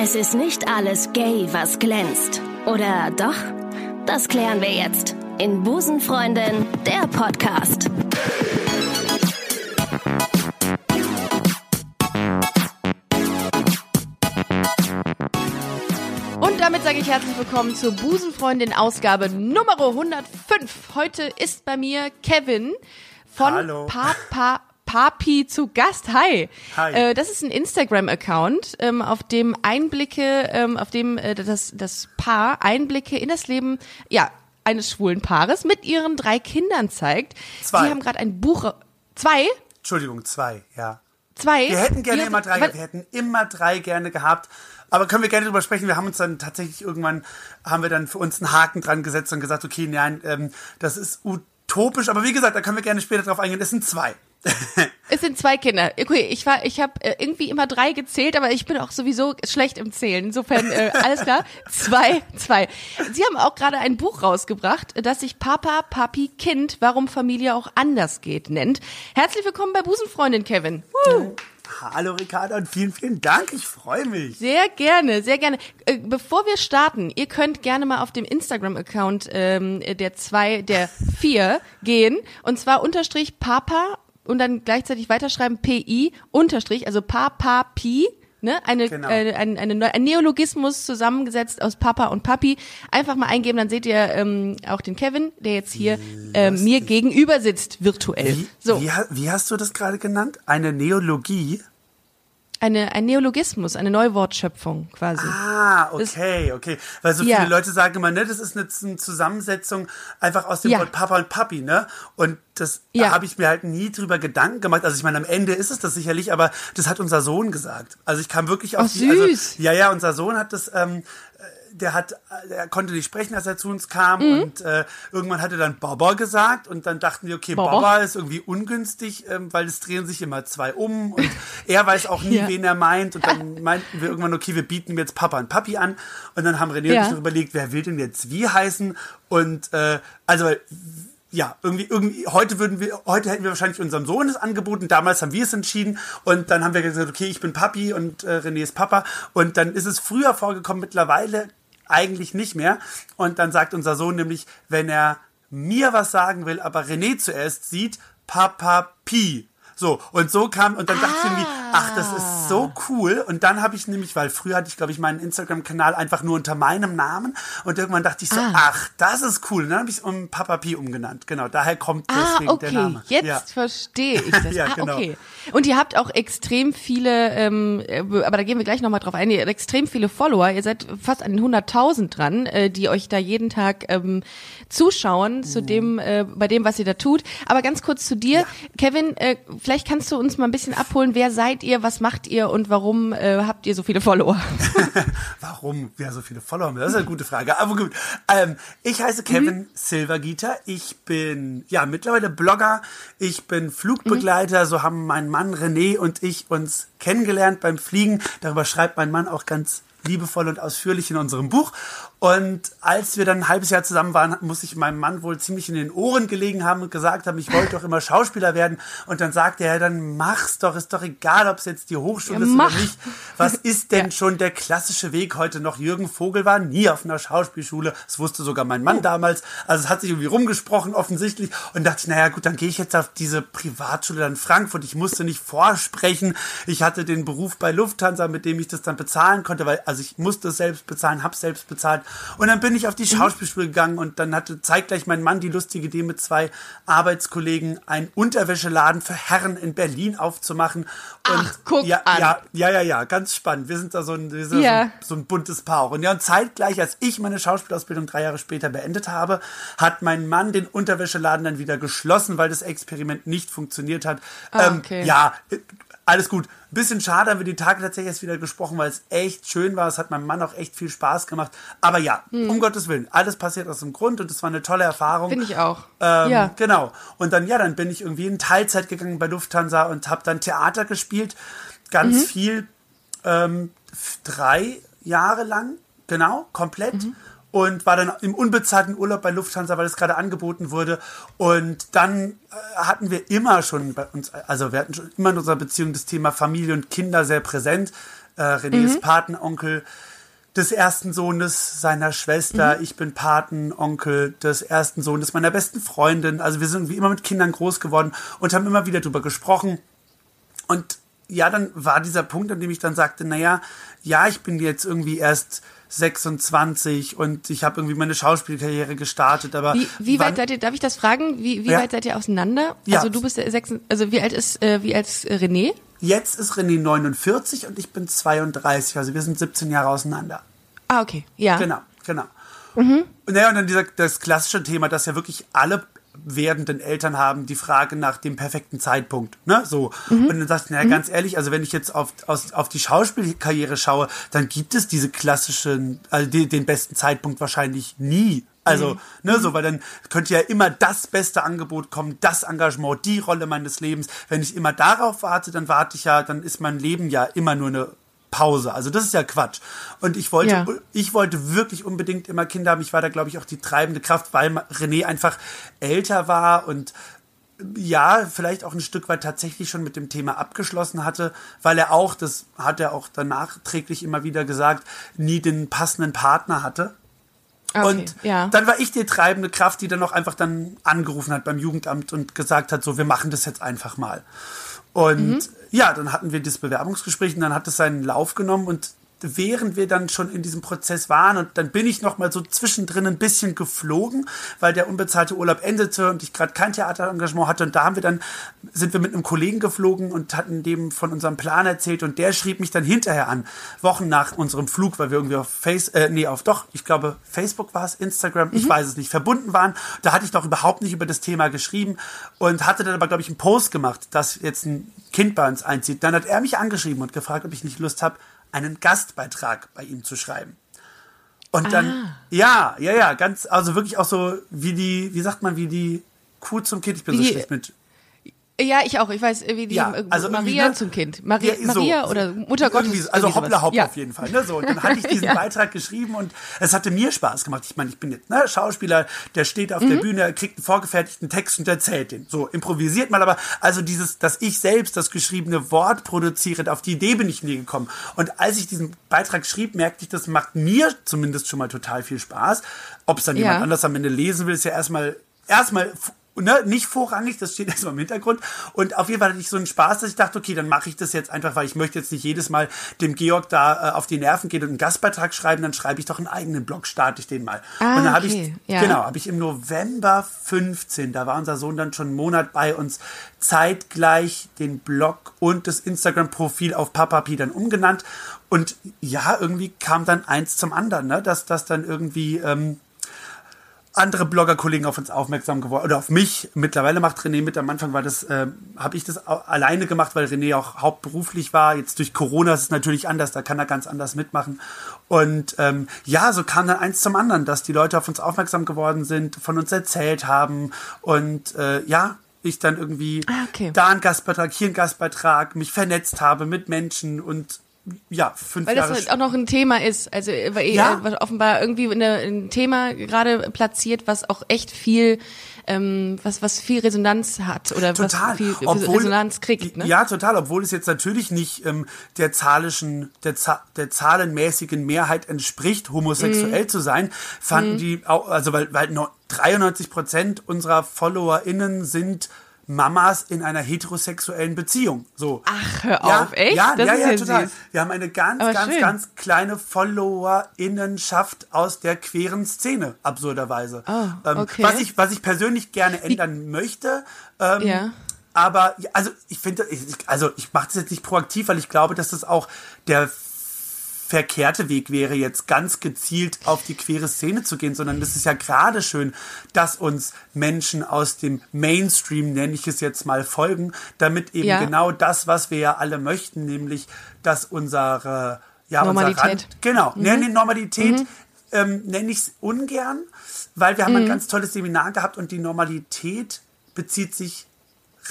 Es ist nicht alles gay, was glänzt. Oder doch? Das klären wir jetzt in Busenfreundin, der Podcast. Und damit sage ich herzlich willkommen zur Busenfreundin Ausgabe Nummer 105. Heute ist bei mir Kevin von Hallo. Papa Papi zu Gast. Hi. Hi. Äh, das ist ein Instagram-Account, ähm, auf dem Einblicke, ähm, auf dem äh, das, das Paar Einblicke in das Leben, ja, eines schwulen Paares mit ihren drei Kindern zeigt. Zwei. Sie haben gerade ein Buch. Zwei? Entschuldigung, zwei, ja. Zwei? Wir hätten gerne Ihr- immer drei, wir hätten immer drei gerne gehabt. Aber können wir gerne drüber sprechen. Wir haben uns dann tatsächlich irgendwann, haben wir dann für uns einen Haken dran gesetzt und gesagt, okay, nein, ähm, das ist utopisch. Aber wie gesagt, da können wir gerne später drauf eingehen. Es sind zwei. Es sind zwei Kinder. Okay, ich war, ich habe äh, irgendwie immer drei gezählt, aber ich bin auch sowieso schlecht im Zählen. Insofern äh, alles klar. Zwei, zwei. Sie haben auch gerade ein Buch rausgebracht, das sich Papa, Papi, Kind, warum Familie auch anders geht nennt. Herzlich willkommen bei Busenfreundin Kevin. Woo. Hallo Ricardo und vielen, vielen Dank. Ich freue mich. Sehr gerne, sehr gerne. Äh, bevor wir starten, ihr könnt gerne mal auf dem Instagram-Account ähm, der zwei, der vier gehen und zwar unterstrich Papa und dann gleichzeitig weiterschreiben PI unterstrich, also Papa Pi. Ne, eine, Genau. äh, ein, eine, ein Neologismus zusammengesetzt aus Papa und Papi. Einfach mal eingeben, dann seht ihr ähm, auch den Kevin, der jetzt hier äh, mir gegenüber sitzt, virtuell. Wie, so, wie, wie hast du das gerade genannt? Eine Neologie? Eine, ein Neologismus, eine Neuwortschöpfung quasi. Ah, okay, okay. Weil so Ja. viele Leute sagen immer, ne, das ist eine Z- Zusammensetzung einfach aus dem Ja. Wort Papa und Papi, ne? Und das Ja. da habe ich mir halt nie drüber Gedanken gemacht. Also ich meine, am Ende ist es das sicherlich, aber das hat unser Sohn gesagt. Also ich kam wirklich auf Ach, die, also, süß. ja, ja, unser Sohn hat das, ähm, der hat, er konnte nicht sprechen, als er zu uns kam Mhm. und äh, irgendwann hat er dann Baba gesagt und dann dachten wir, okay, Baba. Baba ist irgendwie ungünstig, ähm, weil es drehen sich immer zwei um und er weiß auch nie, Ja. wen er meint und dann meinten wir irgendwann, okay, wir bieten ihm jetzt Papa und Papi an und dann haben René Ja. und ich noch überlegt, wer will denn jetzt wie heißen und äh, also ja, irgendwie, irgendwie, heute würden wir, heute hätten wir wahrscheinlich unserem Sohn es angeboten, damals haben wir es entschieden und dann haben wir gesagt, okay, ich bin Papi und äh, René ist Papa und dann ist es früher vorgekommen, mittlerweile eigentlich nicht mehr und dann sagt unser Sohn nämlich, wenn er mir was sagen will, aber René zuerst sieht, Papa Pi. So, und so kam, und dann dachte ich irgendwie, ach, das ist so cool. Und dann habe ich nämlich, weil früher hatte ich, glaube ich, meinen Instagram-Kanal einfach nur unter meinem Namen. Und irgendwann dachte ich so, ach, das ist cool. Und dann habe ich es um Papa Pi umgenannt. Genau, daher kommt Ah, deswegen okay, der Name. jetzt Ja. verstehe ich das. Ja, ah, genau. okay. Und ihr habt auch extrem viele, ähm, äh, aber da gehen wir gleich nochmal drauf ein, ihr habt extrem viele Follower. Ihr seid fast an den 100.000 dran, äh, die euch da jeden Tag ähm, zuschauen zu dem, äh, bei dem, was ihr da tut. Aber ganz kurz zu dir, Kevin, äh, vielleicht kannst du uns mal ein bisschen abholen. Wer seid ihr, was macht ihr und warum äh, habt ihr so viele Follower? Warum wir so viele Follower haben, das ist eine gute Frage. Aber gut, ähm, ich heiße Kevin Mhm. Silvergieter. Ich bin ja mittlerweile Blogger. Ich bin Flugbegleiter. So haben mein Mann René und ich uns kennengelernt beim Fliegen. Darüber schreibt mein Mann auch ganz liebevoll und ausführlich in unserem Buch. Und als wir dann ein halbes Jahr zusammen waren, muss ich meinem Mann wohl ziemlich in den Ohren gelegen haben und gesagt haben, ich wollte doch immer Schauspieler werden. Und dann sagte er, dann mach's doch, ist doch egal, ob es jetzt die Hochschule Ja, ist mach. oder nicht. Was ist denn schon der klassische Weg heute noch? Jürgen Vogel war nie auf einer Schauspielschule. Das wusste sogar mein Oh. Mann damals. Also es hat sich irgendwie rumgesprochen offensichtlich. Und dachte ich, naja gut, dann gehe ich jetzt auf diese Privatschule in Frankfurt. Ich musste nicht vorsprechen. Ich hatte den Beruf bei Lufthansa, mit dem ich das dann bezahlen konnte, weil also ich musste es selbst bezahlen, hab's selbst bezahlt. Und dann bin ich auf die Mhm. Schauspielschule gegangen und dann hatte zeitgleich mein Mann die lustige Idee mit zwei Arbeitskollegen einen Unterwäscheladen für Herren in Berlin aufzumachen. Und Ach, guck ja, an. Ja, ja, ja, ja, ganz spannend. Wir sind da so ein, Ja. so, ein so ein buntes Paar auch. Und ja, und zeitgleich, als ich meine Schauspielausbildung drei Jahre später beendet habe, hat mein Mann den Unterwäscheladen dann wieder geschlossen, weil das Experiment nicht funktioniert hat. Ah, okay. Ja, äh, alles gut. Bisschen schade, haben wir die Tage tatsächlich erst wieder gesprochen, weil es echt schön war. Es hat meinem Mann auch echt viel Spaß gemacht. Aber ja, Hm. um Gottes Willen, alles passiert aus dem Grund und es war eine tolle Erfahrung. Finde ich auch. Ähm, ja. Genau. Und dann, ja, dann bin ich irgendwie in Teilzeit gegangen bei Lufthansa und habe dann Theater gespielt. Ganz Mhm. viel. Ähm, drei Jahre lang. Genau, komplett. Mhm. Und war dann im unbezahlten Urlaub bei Lufthansa, weil es gerade angeboten wurde. Und dann äh, hatten wir immer schon bei uns, also wir hatten schon immer in unserer Beziehung das Thema Familie und Kinder sehr präsent. Äh, René ist Patenonkel des ersten Sohnes seiner Schwester. Ich bin Patenonkel des ersten Sohnes meiner besten Freundin. Also wir sind wie immer mit Kindern groß geworden und haben immer wieder drüber gesprochen. Und ja, dann war dieser Punkt, an dem ich dann sagte, naja, ja, ich bin jetzt irgendwie erst 26 und ich habe irgendwie meine Schauspielkarriere gestartet, aber Wie, wie weit seid ihr, darf ich das fragen? Wie, wie Ja. weit seid ihr auseinander? Ja. Also du bist der sechs, also wie alt ist, äh, wie alt ist äh, René? jetzt ist René 49 und ich bin 32, also wir sind 17 Jahre auseinander. Ah, okay. Ja. Genau, genau. Und naja, und dann dieser, das klassische Thema, dass ja wirklich alle werdenden Eltern haben, die Frage nach dem perfekten Zeitpunkt. Ne? So. Und dann sagst du, naja, ganz ehrlich, also wenn ich jetzt auf, aus, auf die Schauspielkarriere schaue, dann gibt es diese klassischen, also die, den besten Zeitpunkt wahrscheinlich nie. Also, ne, so, weil dann könnte ja immer das beste Angebot kommen, das Engagement, die Rolle meines Lebens. Wenn ich immer darauf warte, dann warte ich ja, dann ist mein Leben ja immer nur eine Pause. Also das ist ja Quatsch. Und ich wollte, Ja. ich wollte wirklich unbedingt immer Kinder haben. Ich war da, glaube ich, auch die treibende Kraft, weil René einfach älter war und ja, vielleicht auch ein Stück weit tatsächlich schon mit dem Thema abgeschlossen hatte, weil er auch, das hat er auch danach träglich immer wieder gesagt, nie den passenden Partner hatte. Okay, Und ja. dann war ich die treibende Kraft, die dann auch einfach dann angerufen hat beim Jugendamt und gesagt hat, so, wir machen das jetzt einfach mal. Und Mhm. Ja, dann hatten wir das Bewerbungsgespräch und dann hat es seinen Lauf genommen und während wir dann schon in diesem Prozess waren und dann bin ich noch mal so zwischendrin ein bisschen geflogen, weil der unbezahlte Urlaub endete und ich gerade kein Theaterengagement hatte und da haben wir dann sind wir mit einem Kollegen geflogen und hatten dem von unserem Plan erzählt und der schrieb mich dann hinterher an, Wochen nach unserem Flug, weil wir irgendwie auf Face äh, nee, auf doch, ich glaube Facebook war es, Instagram, ich weiß es nicht, verbunden waren. Da hatte ich noch überhaupt nicht über das Thema geschrieben und hatte dann aber glaube ich einen Post gemacht, dass jetzt ein Kind bei uns einzieht. Dann hat er mich angeschrieben und gefragt, ob ich nicht Lust habe, einen Gastbeitrag bei ihm zu schreiben. Und dann, ja, ja, ja, ganz, also wirklich auch so wie die, wie sagt man, wie die Kuh zum Kind. Ich bin so Wie- schlecht mit. Ja, ich auch. Ich weiß, wie die Ja, äh, also Maria ne? zum Kind. Maria, Ja, so. Maria oder Mutter Gottes. Also hoppla hopp ja. auf jeden Fall. Ne? So, und dann hatte ich diesen. Beitrag geschrieben und es hatte mir Spaß gemacht. Ich meine, ich bin jetzt ne, Schauspieler, der steht auf Mhm. der Bühne, kriegt einen vorgefertigten Text und erzählt den. So, improvisiert mal, aber also dieses, dass ich selbst das geschriebene Wort produziere, auf die Idee bin ich nie gekommen. Und als ich diesen Beitrag schrieb, merkte ich, das macht mir zumindest schon mal total viel Spaß. Ob es dann jemand anders am Ende lesen will, ist ja erstmal, erstmal ne, nicht vorrangig, das steht erstmal im Hintergrund. Und auf jeden Fall hatte ich so einen Spaß, dass ich dachte, okay, dann mache ich das jetzt einfach, weil ich möchte jetzt nicht jedes Mal dem Georg da äh, auf die Nerven gehen und einen Gastbeitrag schreiben, dann schreibe ich doch einen eigenen Blog, starte ich den mal. Ah, und dann habe okay, ich, ja. genau, habe ich im November 15, da war unser Sohn dann schon einen Monat bei uns, zeitgleich den Blog und das Instagram-Profil auf Papapi dann umgenannt. Und ja, irgendwie kam dann eins zum anderen, ne? dass das dann irgendwie ähm, andere Blogger-Kollegen auf uns aufmerksam geworden oder auf mich. Mittlerweile macht René mit. Am Anfang war das, äh, habe ich das alleine gemacht, weil René auch hauptberuflich war. Jetzt durch Corona ist es natürlich anders, da kann er ganz anders mitmachen. Und ähm, ja, so kam dann eins zum anderen, dass die Leute auf uns aufmerksam geworden sind, von uns erzählt haben und äh, ja, ich dann irgendwie Ah, okay. da einen Gastbeitrag, hier einen Gastbeitrag, mich vernetzt habe mit Menschen und ja, fünf Weil Jahre das halt auch noch ein Thema ist, also äh, weil Ja. äh, offenbar irgendwie eine, ein Thema gerade platziert, was auch echt viel, ähm, was was viel Resonanz hat oder Total. was viel Obwohl- Resonanz kriegt. Ne? Ja, total. Obwohl es jetzt natürlich nicht ähm, der zahlischen, der, der zahlenmäßigen Mehrheit entspricht, homosexuell Mhm. zu sein, fanden die auch, also weil, weil no- 93 Prozent unserer FollowerInnen sind Mamas in einer heterosexuellen Beziehung. So. Ach, hör ja, auf, echt? Ja, Das ja, ja, total. süß. Wir haben eine ganz, Aber ganz, schön. ganz kleine FollowerInnenschaft aus der queeren Szene, absurderweise. Oh, ähm, okay. was, ich, was ich persönlich gerne ändern möchte. Ähm, Ja. aber also ich finde, also ich mache das jetzt nicht proaktiv, weil ich glaube, dass das auch der verkehrte Weg wäre, jetzt ganz gezielt auf die queere Szene zu gehen, sondern das ist ja gerade schön, dass uns Menschen aus dem Mainstream, nenne ich es jetzt mal, folgen, damit eben Ja. genau das, was wir ja alle möchten, nämlich, dass unsere ja, Normalität. Unser Rand, genau, mhm. nee, Normalität ähm, nenne ich es ungern, weil wir haben ein ganz tolles Seminar gehabt und die Normalität bezieht sich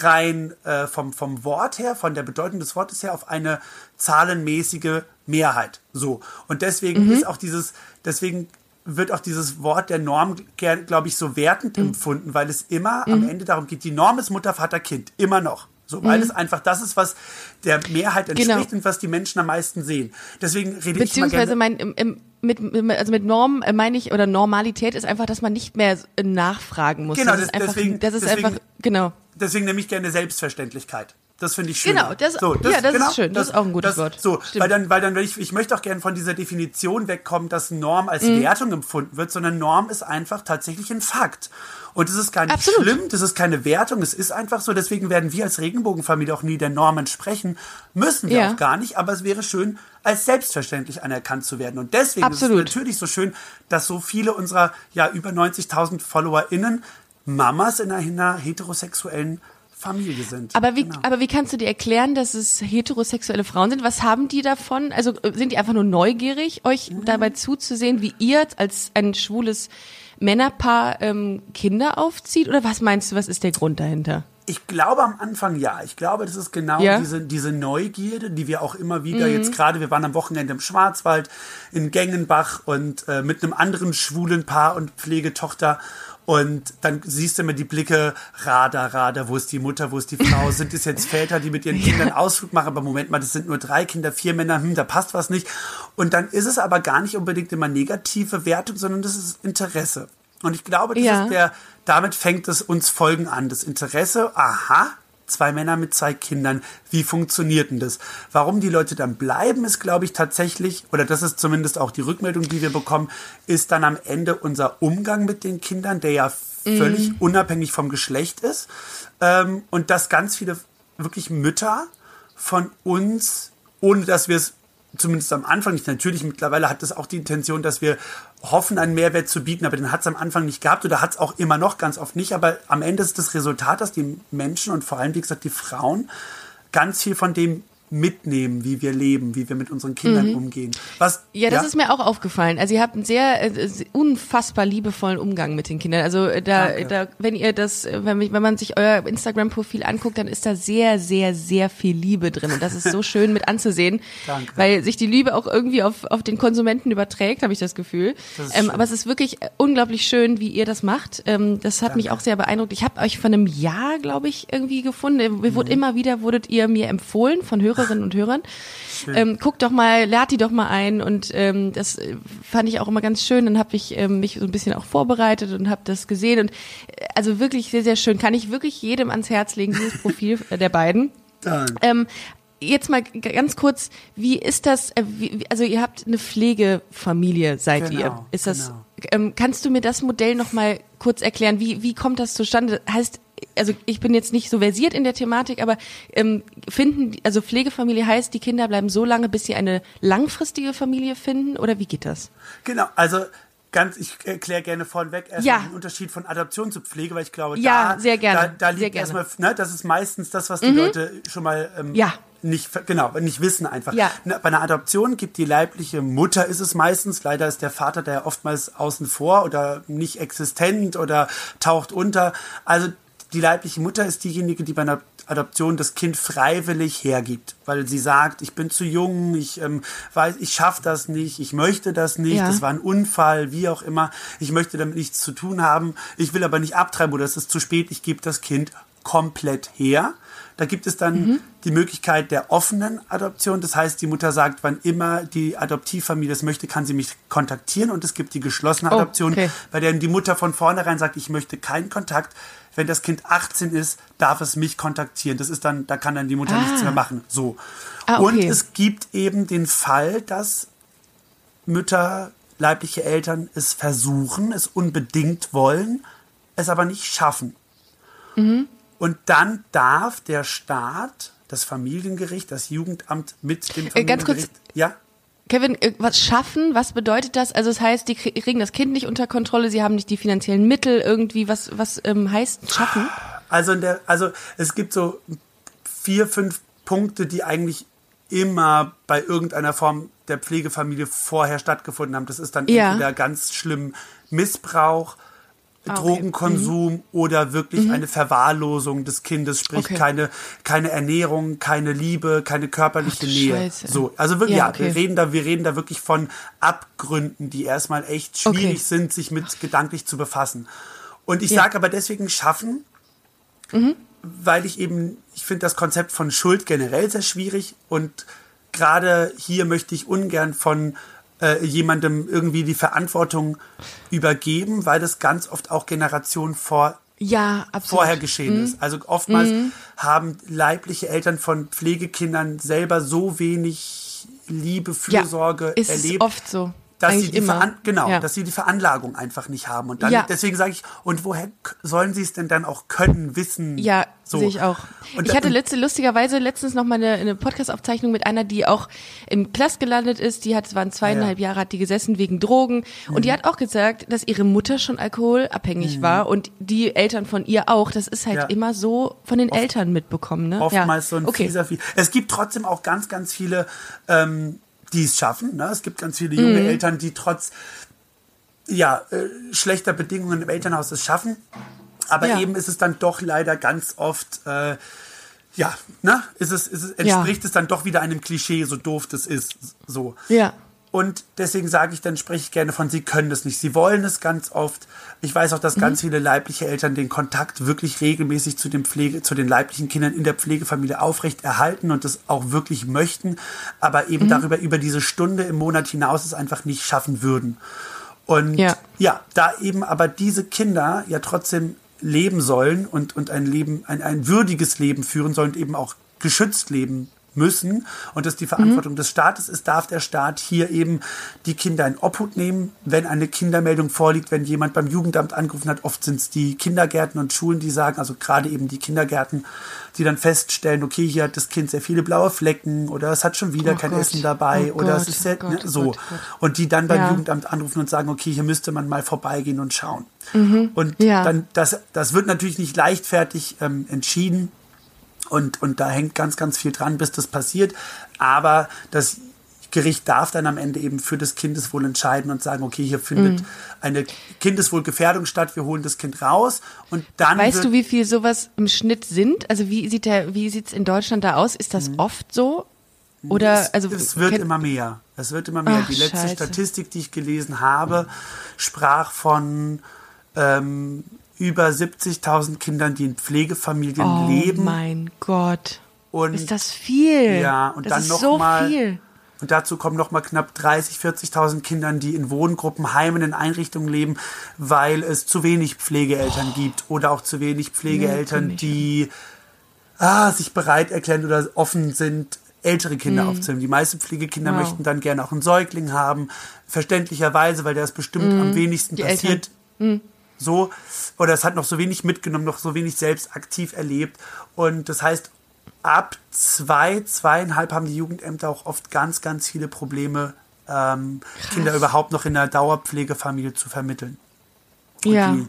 rein äh, vom, vom Wort her, von der Bedeutung des Wortes her, auf eine zahlenmäßige Mehrheit. So. Und deswegen ist auch dieses, deswegen wird auch dieses Wort der Norm, glaube ich, so wertend empfunden, weil es immer am Ende darum geht, die Norm ist Mutter, Vater, Kind. Immer noch. So, weil es einfach das ist, was der Mehrheit entspricht Genau. und was die Menschen am meisten sehen. Deswegen rede ich mal Beziehungsweise gerne. mein, im, im, mit, also mit Norm äh, meine ich, oder Normalität ist einfach, dass man nicht mehr äh, nachfragen muss. Genau, das das- ist einfach, deswegen- das ist deswegen- einfach, genau. Deswegen nehme ich gerne Selbstverständlichkeit. Das finde ich schön. Genau, das- ja, das ist schön. Das ist auch ein gutes Wort. So, Stimmt. weil dann, weil dann, ich, ich möchte auch gerne von dieser Definition wegkommen, dass Norm als Mhm. Wertung empfunden wird, sondern Norm ist einfach tatsächlich ein Fakt. Und es ist gar nicht Absolut. schlimm, das ist keine Wertung, es ist einfach so. Deswegen werden wir als Regenbogenfamilie auch nie der Norm entsprechen. Müssen wir Ja. auch gar nicht, aber es wäre schön, als selbstverständlich anerkannt zu werden. Und deswegen Absolut. ist es natürlich so schön, dass so viele unserer ja über 90.000 FollowerInnen Mamas in einer heterosexuellen Familie sind. Aber wie, Genau. aber wie kannst du dir erklären, dass es heterosexuelle Frauen sind? Was haben die davon? Also äh, sind die einfach nur neugierig, euch Mhm. dabei zuzusehen, wie ihr als ein schwules Männerpaar ähm, Kinder aufzieht? Oder was meinst du, was ist der Grund dahinter? Ich glaube am Anfang ja. Ich glaube, das ist genau Ja? Mhm. diese, diese Neugierde, die wir auch immer wieder jetzt gerade, wir waren am Wochenende im Schwarzwald, in Gengenbach und äh, mit einem anderen schwulen Paar und Pflegetochter. Und dann siehst du immer die Blicke, Radar, Radar, wo ist die Mutter, wo ist die Frau? Sind es jetzt Väter, die mit ihren Kindern Ausflug machen? Aber Moment mal, das sind nur drei Kinder, vier Männer, hm, da passt was nicht. Und dann ist es aber gar nicht unbedingt immer negative Wertung, sondern das ist Interesse. Und ich glaube, das Ja. ist der, damit fängt es uns Folgen an. Das Interesse, aha, zwei Männer mit zwei Kindern, wie funktioniert denn das? Warum die Leute dann bleiben, ist, glaube ich, tatsächlich, oder das ist zumindest auch die Rückmeldung, die wir bekommen, ist dann am Ende unser Umgang mit den Kindern, der ja völlig unabhängig vom Geschlecht ist. Ähm, und dass ganz viele wirklich Mütter von uns, ohne dass wir es zumindest am Anfang nicht, natürlich mittlerweile hat das auch die Intention, dass wir hoffen, einen Mehrwert zu bieten, aber den hat es am Anfang nicht gehabt oder hat es auch immer noch ganz oft nicht. Aber am Ende ist das Resultat, dass die Menschen und vor allem, wie gesagt, die Frauen ganz viel von dem mitnehmen, wie wir leben, wie wir mit unseren Kindern umgehen. Was, Mhm. Ja, das ist mir auch aufgefallen. Also ihr habt einen sehr äh, unfassbar liebevollen Umgang mit den Kindern. Also äh, da, Danke. da wenn ihr das, äh, wenn, mich- wenn man sich euer Instagram-Profil anguckt, dann ist da sehr, sehr, sehr viel Liebe drin. Und das ist so schön mit anzusehen, Danke. weil sich die Liebe auch irgendwie auf, auf den Konsumenten überträgt, habe ich das Gefühl. Das ähm, aber es ist wirklich äh, unglaublich schön, wie ihr das macht. Ähm, das hat mich Danke. auch sehr beeindruckt. Ich habe euch vor einem Jahr, glaube ich, irgendwie gefunden. Mhm. wurden immer wieder wurdet ihr mir empfohlen von Hörerinnen und Hörern. Ähm, guckt doch mal, lad die doch mal ein und ähm, das äh, fand ich auch immer ganz schön. Dann habe ich ähm, mich so ein bisschen auch vorbereitet und habe das gesehen und äh, also wirklich sehr sehr schön. Kann ich wirklich jedem ans Herz legen dieses Profil äh, der beiden. Danke. Ähm, jetzt mal ganz kurz, wie ist das? Also ihr habt eine Pflegefamilie, seid Genau, ihr? Ist das? genau. Ähm, kannst du mir das Modell noch mal kurz erklären? Wie wie kommt das zustande? Heißt also ich bin jetzt nicht so versiert in der Thematik, aber ähm, finden also Pflegefamilie heißt, die Kinder bleiben so lange, bis sie eine langfristige Familie finden oder wie geht das? Genau, also ganz, ich erkläre gerne vorneweg erstmal Ja. den Unterschied von Adoption zu Pflege, weil ich glaube, Ja, da, sehr gerne, da, da liegt gerne. Mhm. erstmal, ne, das ist meistens das, was die Leute schon mal ähm, Ja. nicht, genau, nicht wissen einfach. Ja. Ne, Bei einer Adoption gibt die leibliche Mutter ist es meistens, leider ist der Vater da ja oftmals außen vor oder nicht existent oder taucht unter. Also die leibliche Mutter ist diejenige, die bei einer Adoption das Kind freiwillig hergibt, weil sie sagt, ich bin zu jung, ich ähm, weiß, ich schaffe das nicht, ich möchte das nicht, Ja. das war ein Unfall, wie auch immer, ich möchte damit nichts zu tun haben, ich will aber nicht abtreiben oder es ist zu spät, ich gebe das Kind komplett her. Da gibt es dann Mhm. die Möglichkeit der offenen Adoption. Das heißt, die Mutter sagt, wann immer die Adoptivfamilie das möchte, kann sie mich kontaktieren. Und es gibt die geschlossene Oh, Adoption, okay. bei der die Mutter von vornherein sagt, ich möchte keinen Kontakt. Wenn das Kind 18 ist, darf es mich kontaktieren. Das ist dann, da kann dann die Mutter Ah. nichts mehr machen. So. Ah, Und okay. es gibt eben den Fall, dass Mütter, leibliche Eltern es versuchen, es unbedingt wollen, es aber nicht schaffen. Mhm. Und dann darf der Staat, das Familiengericht, das Jugendamt mit dem Äh, ganz kurz. Familiengericht, ja, Kevin, äh, was schaffen? Was bedeutet das? Also es heißt, die krie- kriegen das Kind nicht unter Kontrolle, sie haben nicht die finanziellen Mittel irgendwie. Was was ähm, heißt schaffen? Also, in der, also es gibt so vier, fünf Punkte, die eigentlich immer bei irgendeiner Form der Pflegefamilie vorher stattgefunden haben. Das ist dann Ja. entweder ganz schlimm Missbrauch, okay. Drogenkonsum oder wirklich eine Verwahrlosung des Kindes, sprich Okay. keine, keine Ernährung, keine Liebe, keine körperliche Ach Nähe. Scheiße. So, also wirklich, Ja, ja, okay. wir reden da, wir reden da wirklich von Abgründen, die erstmal echt schwierig sind, sich mit gedanklich zu befassen. Und ich Ja. sage aber deswegen schaffen, weil ich eben, ich finde das Konzept von Schuld generell sehr schwierig und gerade hier möchte ich ungern von äh, jemandem irgendwie die Verantwortung übergeben, weil das ganz oft auch Generationen vor ja, vorher geschehen mhm. ist. Also oftmals mhm. haben leibliche Eltern von Pflegekindern selber so wenig Liebe, Fürsorge ja, ist erlebt. oft so dass sie die immer. genau, ja. dass sie die Veranlagung einfach nicht haben und dann ja. deswegen sage ich und woher sollen sie es denn dann auch können, wissen? Ja, so. sehe ich auch. Und ich hatte letzte lustigerweise letztens noch mal eine, eine Podcast Aufzeichnung mit einer, die auch im Klass gelandet ist, die hat waren zweieinhalb ja. Jahre hat die gesessen wegen Drogen mhm. und die hat auch gesagt, dass ihre Mutter schon alkoholabhängig mhm. war und die Eltern von ihr auch, das ist halt immer so von den Oft, Eltern mitbekommen, ne? Oftmals so ein okay. fieser viel. Es gibt trotzdem auch ganz ganz viele ähm, die es schaffen. Ne? Es gibt ganz viele junge mhm. Eltern, die trotz ja, äh, schlechter Bedingungen im Elternhaus es schaffen. Aber ja. eben ist es dann doch leider ganz oft, äh, ja, ne, ist es, ist es, entspricht ja. es dann doch wieder einem Klischee, so doof das ist. So. Ja. Und deswegen sage ich, dann spreche ich gerne von, sie können das nicht. Sie wollen es ganz oft. Ich weiß auch, dass mhm. ganz viele leibliche Eltern den Kontakt wirklich regelmäßig zu den Pflege, zu den leiblichen Kindern in der Pflegefamilie aufrecht erhalten und das auch wirklich möchten, aber eben mhm. darüber, über diese Stunde im Monat hinaus es einfach nicht schaffen würden. Und ja. ja, da eben aber diese Kinder ja trotzdem leben sollen und, und ein Leben, ein, ein würdiges Leben führen sollen und eben auch geschützt leben müssen und das die Verantwortung mhm. des Staates ist, darf der Staat hier eben die Kinder in Obhut nehmen, wenn eine Kindermeldung vorliegt, wenn jemand beim Jugendamt angerufen hat. Oft sind es die Kindergärten und Schulen, die sagen, also gerade eben die Kindergärten, die dann feststellen, okay, hier hat das Kind sehr viele blaue Flecken oder es hat schon wieder oh kein Gott. Essen dabei oh oder Gott, es ist sehr, oh ne, so. Gott, und die dann beim ja. Jugendamt anrufen und sagen, okay, hier müsste man mal vorbeigehen und schauen. Mhm. Und ja. dann, das, das wird natürlich nicht leichtfertig ähm, entschieden. Und, und da hängt ganz, ganz viel dran, bis das passiert. Aber das Gericht darf dann am Ende eben für das Kindeswohl entscheiden und sagen, okay, hier findet mhm. eine Kindeswohlgefährdung statt, wir holen das Kind raus und dann. Weißt du, wie viel sowas im Schnitt sind? Also wie sieht der, wie sieht's in Deutschland da aus? Ist das mhm. oft so? Oder es, also es wird immer mehr. Es wird immer mehr. Ach, die letzte Scheiße. Statistik, die ich gelesen habe, sprach von ähm, über 70.000 Kindern, die in Pflegefamilien oh leben. Oh mein Gott. Und ist das viel? Ja, und das dann noch so mal, viel. Und dazu kommen noch mal knapp 30, 40.000 Kindern, die in Wohngruppen, Heimen, in Einrichtungen leben, weil es zu wenig Pflegeeltern oh. gibt oder auch zu wenig Pflegeeltern, nee, die ah, sich bereit erklären oder offen sind, ältere Kinder mm. aufzunehmen. Die meisten Pflegekinder wow. möchten dann gerne auch einen Säugling haben, verständlicherweise, weil ist bestimmt mm. am wenigsten die passiert. Mm so, oder es hat noch so wenig mitgenommen, noch so wenig selbst aktiv erlebt. Und das heißt, ab zwei, zweieinhalb haben die Jugendämter auch oft ganz, ganz viele Probleme, ähm, Kinder überhaupt noch in der Dauerpflegefamilie zu vermitteln. Und ja. Die,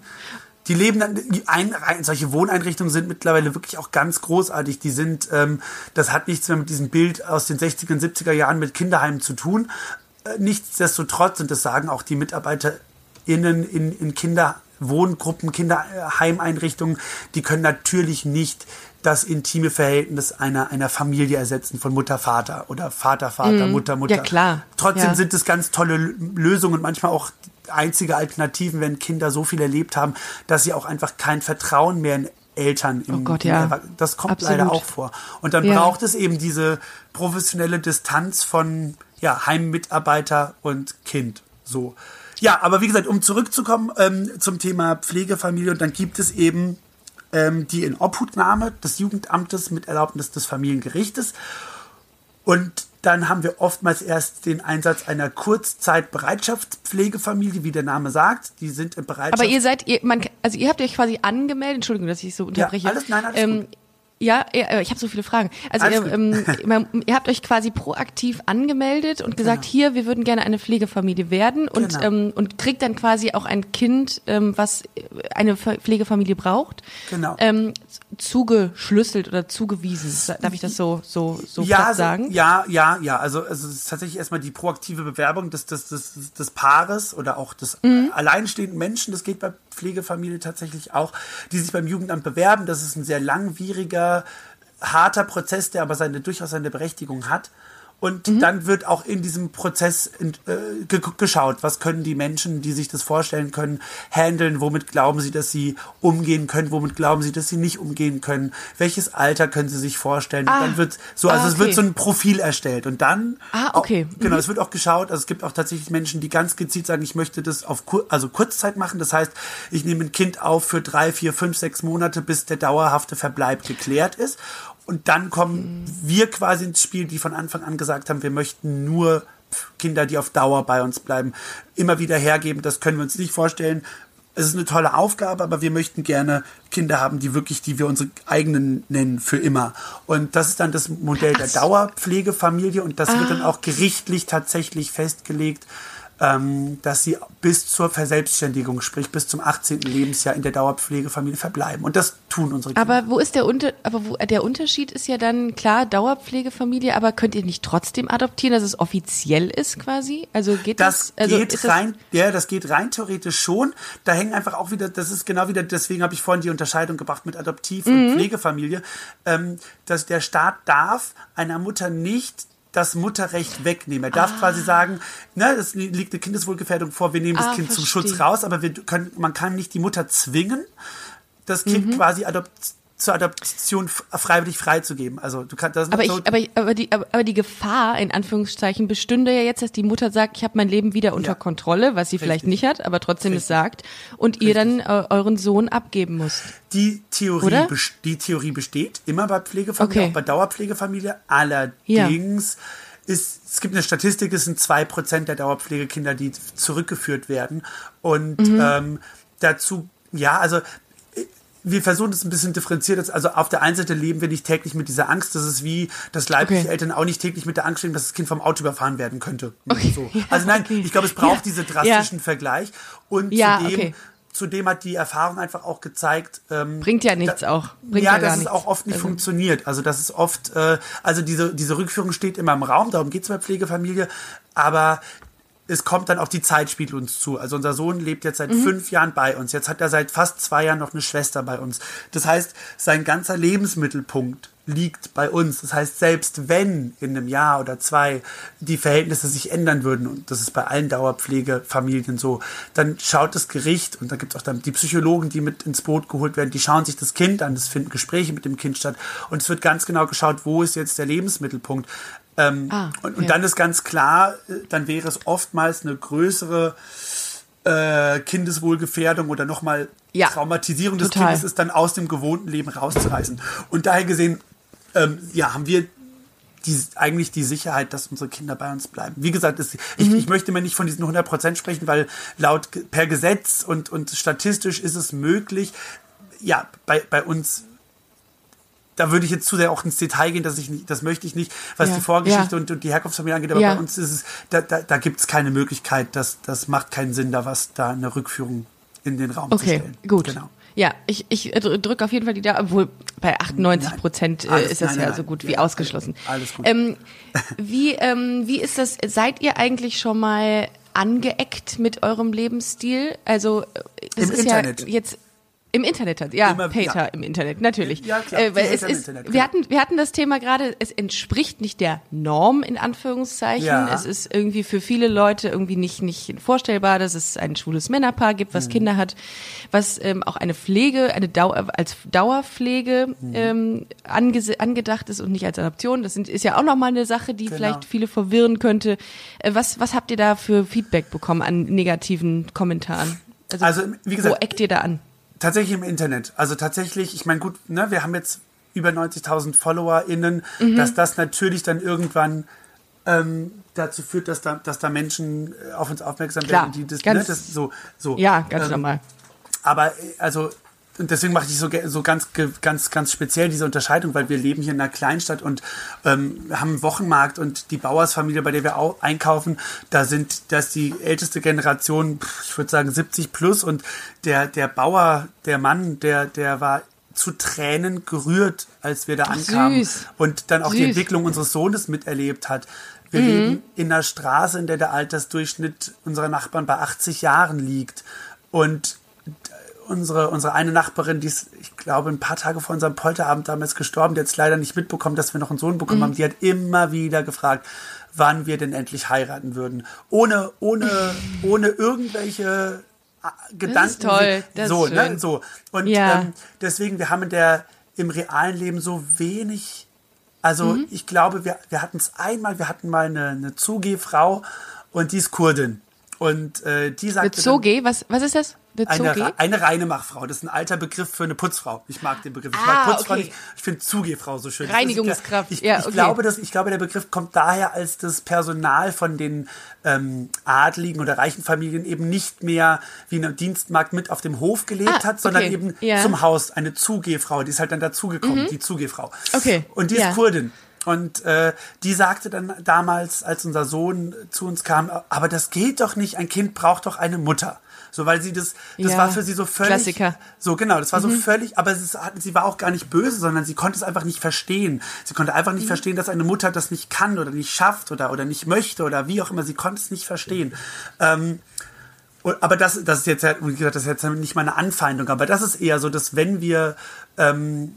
die leben dann, die ein, solche Wohneinrichtungen sind mittlerweile wirklich auch ganz großartig. Die sind, ähm, das hat nichts mehr mit diesem Bild aus den 60er und 70er Jahren mit Kinderheimen zu tun. Äh, nichtsdestotrotz, und das sagen auch die MitarbeiterInnen in, in Kinder, Wohngruppen, Kinderheimeinrichtungen, die können natürlich nicht das intime Verhältnis einer, einer Familie ersetzen von Mutter, Vater oder Vater, Vater, mm, Mutter, Mutter. Ja, klar. Trotzdem ja. sind es ganz tolle Lösungen, manchmal auch einzige Alternativen, wenn Kinder so viel erlebt haben, dass sie auch einfach kein Vertrauen mehr in Eltern im, oh Gott, ja. das kommt Absolut. leider auch vor. Und dann ja. braucht es eben diese professionelle Distanz von ja, Heimmitarbeiter und Kind. So. Ja, aber wie gesagt, um zurückzukommen ähm, zum Thema Pflegefamilie, dann gibt es eben ähm, die Inobhutnahme des Jugendamtes mit Erlaubnis des Familiengerichtes. Und dann haben wir oftmals erst den Einsatz einer Kurzzeitbereitschaftspflegefamilie, wie der Name sagt. Die sind im Bereitschaft. Aber ihr seid, ihr, man, also ihr habt euch quasi angemeldet. Entschuldigung, dass ich so unterbreche. Ja, alles, nein, alles ähm, gut ja, ich habe so viele Fragen. Also ihr, ähm, ihr, habt euch quasi proaktiv angemeldet und gesagt, genau. hier, wir würden gerne eine Pflegefamilie werden und, genau. ähm, und kriegt dann quasi auch ein Kind, ähm, was eine Pflegefamilie braucht, genau. ähm, zugeschlüsselt oder zugewiesen. Darf ich das so so so ja, sagen? Ja, ja, ja. Also, also es ist tatsächlich erstmal die proaktive Bewerbung des, des, des, des Paares oder auch des mhm. alleinstehenden Menschen. Das geht bei Pflegefamilie tatsächlich auch, die sich beim Jugendamt bewerben. Das ist ein sehr langwieriger, harter Prozess, der aber seine durchaus seine Berechtigung hat. Und mhm. dann wird auch in diesem Prozess in, äh, ge geschaut, was können die Menschen, die sich das vorstellen können, handeln, womit glauben sie, dass sie umgehen können, womit glauben sie, dass sie nicht umgehen können, welches Alter können sie sich vorstellen. Ah. Und dann wird so, also ah, okay. es wird so ein Profil erstellt. Und dann, ah, okay. Auch, genau, mhm. es wird auch geschaut, also es gibt auch tatsächlich Menschen, die ganz gezielt sagen, ich möchte das auf Kur also Kurzzeit machen. Das heißt, ich nehme ein Kind auf für drei, vier, fünf, sechs Monate, bis der dauerhafte Verbleib geklärt ist. Und dann kommen wir quasi ins Spiel, die von Anfang an gesagt haben, wir möchten nur Kinder, die auf Dauer bei uns bleiben, immer wieder hergeben. Das können wir uns nicht vorstellen. Es ist eine tolle Aufgabe, aber wir möchten gerne Kinder haben, die wirklich, die wir unsere eigenen nennen, für immer. Und das ist dann das Modell der Dauerpflegefamilie und das ah. wird dann auch gerichtlich tatsächlich festgelegt ähm, dass sie bis zur Verselbstständigung, sprich bis zum 18. Lebensjahr in der Dauerpflegefamilie verbleiben. Und das tun unsere Kinder. Aber wo ist der Unter aber wo, der Unterschied ist ja dann klar Dauerpflegefamilie, aber könnt ihr nicht trotzdem adoptieren, dass es offiziell ist quasi? Also geht das? Das also geht rein, das ja, das geht rein theoretisch schon. Da hängen einfach auch wieder, das ist genau wieder, deswegen habe ich vorhin die Unterscheidung gebracht mit Adoptiv- und mhm. Pflegefamilie, ähm, dass der Staat darf einer Mutter nicht das Mutterrecht wegnehmen. Er darf ah. quasi sagen, ne, es liegt eine Kindeswohlgefährdung vor, wir nehmen das ah, Kind verstehe. zum Schutz raus, aber wir können, man kann nicht die Mutter zwingen, das Kind mhm. quasi adopt, zur Adoption freiwillig freizugeben. Also du kannst das aber, ich, aber, aber, die, aber, aber die Gefahr in Anführungszeichen bestünde ja jetzt, dass die Mutter sagt, ich habe mein Leben wieder unter ja. Kontrolle, was sie Richtig. vielleicht nicht hat, aber trotzdem Richtig. es sagt, und Richtig. ihr dann äh, euren Sohn abgeben müsst. Die Theorie, die Theorie besteht immer bei Pflegefamilie, okay. auch bei Dauerpflegefamilie. Allerdings ja. ist es gibt eine Statistik, es sind zwei Prozent der Dauerpflegekinder, die zurückgeführt werden. Und mhm. ähm, dazu ja, also wir versuchen es ein bisschen differenziert. Also auf der einen Seite leben wir nicht täglich mit dieser Angst. Das ist wie, dass leibliche okay. Eltern auch nicht täglich mit der Angst leben, dass das Kind vom Auto überfahren werden könnte. Okay. So. Also nein, okay. ich glaube, es braucht ja. diesen drastischen ja. Vergleich. Und ja, zudem, zudem hat die Erfahrung einfach auch gezeigt. Ähm, Bringt ja nichts da, auch. Bringt ja, dass es auch oft nicht also. funktioniert. Also das ist oft, äh, also diese, diese Rückführung steht immer im Raum, darum geht es bei Pflegefamilie. Aber es kommt dann auch die Zeit spielt uns zu. Also unser Sohn lebt jetzt seit mhm. fünf Jahren bei uns. Jetzt hat er seit fast zwei Jahren noch eine Schwester bei uns. Das heißt, sein ganzer Lebensmittelpunkt liegt bei uns. Das heißt, selbst wenn in einem Jahr oder zwei die Verhältnisse sich ändern würden, und das ist bei allen Dauerpflegefamilien so, dann schaut das Gericht und da gibt es auch dann die Psychologen, die mit ins Boot geholt werden, die schauen sich das Kind an, es finden Gespräche mit dem Kind statt und es wird ganz genau geschaut, wo ist jetzt der Lebensmittelpunkt. Ähm, ah, und, und dann ist ganz klar, äh, dann wäre es oftmals eine größere äh, Kindeswohlgefährdung oder nochmal ja, Traumatisierung des total. Kindes ist dann aus dem gewohnten Leben rauszureißen. Und daher gesehen, ähm, ja, haben wir die, eigentlich die Sicherheit, dass unsere Kinder bei uns bleiben. Wie gesagt, ich, mhm. ich möchte mir nicht von diesen 100 Prozent sprechen, weil laut per Gesetz und, und statistisch ist es möglich. Ja, bei, bei uns da würde ich jetzt zu sehr auch ins Detail gehen, dass ich nicht, das möchte ich nicht, was ja, die Vorgeschichte ja. und, und, die Herkunftsfamilie angeht, aber ja. bei uns ist es, da, da, da gibt es keine Möglichkeit, dass das macht keinen Sinn, da was, da eine Rückführung in den Raum okay, zu stellen. Okay, gut. Genau. Ja, ich, ich drücke auf jeden Fall die da, obwohl bei 98 Prozent äh, ist das nein, ja nein, so gut wie ausgeschlossen. Alles gut. Ähm, wie, ähm, wie ist das, seid ihr eigentlich schon mal angeeckt mit eurem Lebensstil? Also, das Im ist Internet. ja jetzt im Internet hat, ja, Immer, Pater ja. im Internet, natürlich. Ja, klar. Äh, es ist, Internet, wir hatten, wir hatten das Thema gerade, es entspricht nicht der Norm, in Anführungszeichen. Ja. Es ist irgendwie für viele Leute irgendwie nicht, nicht vorstellbar, dass es ein schwules Männerpaar gibt, was mhm. Kinder hat, was ähm, auch eine Pflege, eine Dauer, als Dauerpflege mhm. ähm, ange, angedacht ist und nicht als Adoption. Das sind, ist ja auch nochmal eine Sache, die genau. vielleicht viele verwirren könnte. Äh, was, was habt ihr da für Feedback bekommen an negativen Kommentaren? Also, also wie gesagt, wo eckt ihr da an? Tatsächlich im Internet. Also tatsächlich, ich meine, gut, ne, wir haben jetzt über 90.000 FollowerInnen, mhm. dass das natürlich dann irgendwann ähm, dazu führt, dass da, dass da Menschen äh, auf uns aufmerksam Klar, werden, die das, ganz, ne, das so, so. Ja, ganz ähm, normal. Aber äh, also und deswegen mache ich so, so ganz, ganz, ganz speziell diese Unterscheidung, weil wir leben hier in einer Kleinstadt und ähm, haben einen Wochenmarkt und die Bauersfamilie, bei der wir auch einkaufen, da sind, da ist die älteste Generation, ich würde sagen 70 plus und der, der Bauer, der Mann, der, der war zu Tränen gerührt, als wir da ankamen süß. und dann auch süß. die Entwicklung unseres Sohnes miterlebt hat. Wir mhm. leben in einer Straße, in der der Altersdurchschnitt unserer Nachbarn bei 80 Jahren liegt und unsere, unsere eine Nachbarin, die ist, ich glaube, ein paar Tage vor unserem Polterabend damals gestorben, die hat es leider nicht mitbekommen, dass wir noch einen Sohn bekommen mhm. haben. Die hat immer wieder gefragt, wann wir denn endlich heiraten würden. Ohne, ohne, ohne irgendwelche äh, Gedanken. Das ist toll. Das so, ist ne, schön. so. Und ja. ähm, deswegen, wir haben in der, im realen Leben so wenig, also mhm. ich glaube, wir, wir hatten es einmal, wir hatten mal eine, eine Zugehfrau und die ist Kurdin. Und äh, die sagt. Bezoge? Was, was ist das? Eine, eine reine Machfrau. Das ist ein alter Begriff für eine Putzfrau. Ich mag den Begriff. Ich ah, mag Putzfrau okay. nicht. Ich finde Zugehfrau so schön. Reinigungskraft. Ich, ja, okay. ich, glaube, dass, ich glaube, der Begriff kommt daher, als das Personal von den ähm, adligen oder reichen Familien eben nicht mehr wie eine Dienstmarkt mit auf dem Hof gelebt ah, hat, sondern okay. eben ja. zum Haus. Eine Zugehfrau. Die ist halt dann dazugekommen, mhm. die Zugehfrau. Okay. Und die ja. ist Kurdin. Und äh, die sagte dann damals, als unser Sohn zu uns kam, aber das geht doch nicht, ein Kind braucht doch eine Mutter. So, weil sie das, das ja, war für sie so völlig. Klassiker. So, genau, das war mhm. so völlig, aber ist, sie war auch gar nicht böse, sondern sie konnte es einfach nicht verstehen. Sie konnte einfach nicht mhm. verstehen, dass eine Mutter das nicht kann oder nicht schafft oder, oder nicht möchte oder wie auch immer. Sie konnte es nicht verstehen. Ähm, aber das, das ist jetzt, wie gesagt, das ist jetzt nicht meine Anfeindung, aber das ist eher so, dass wenn wir, ähm,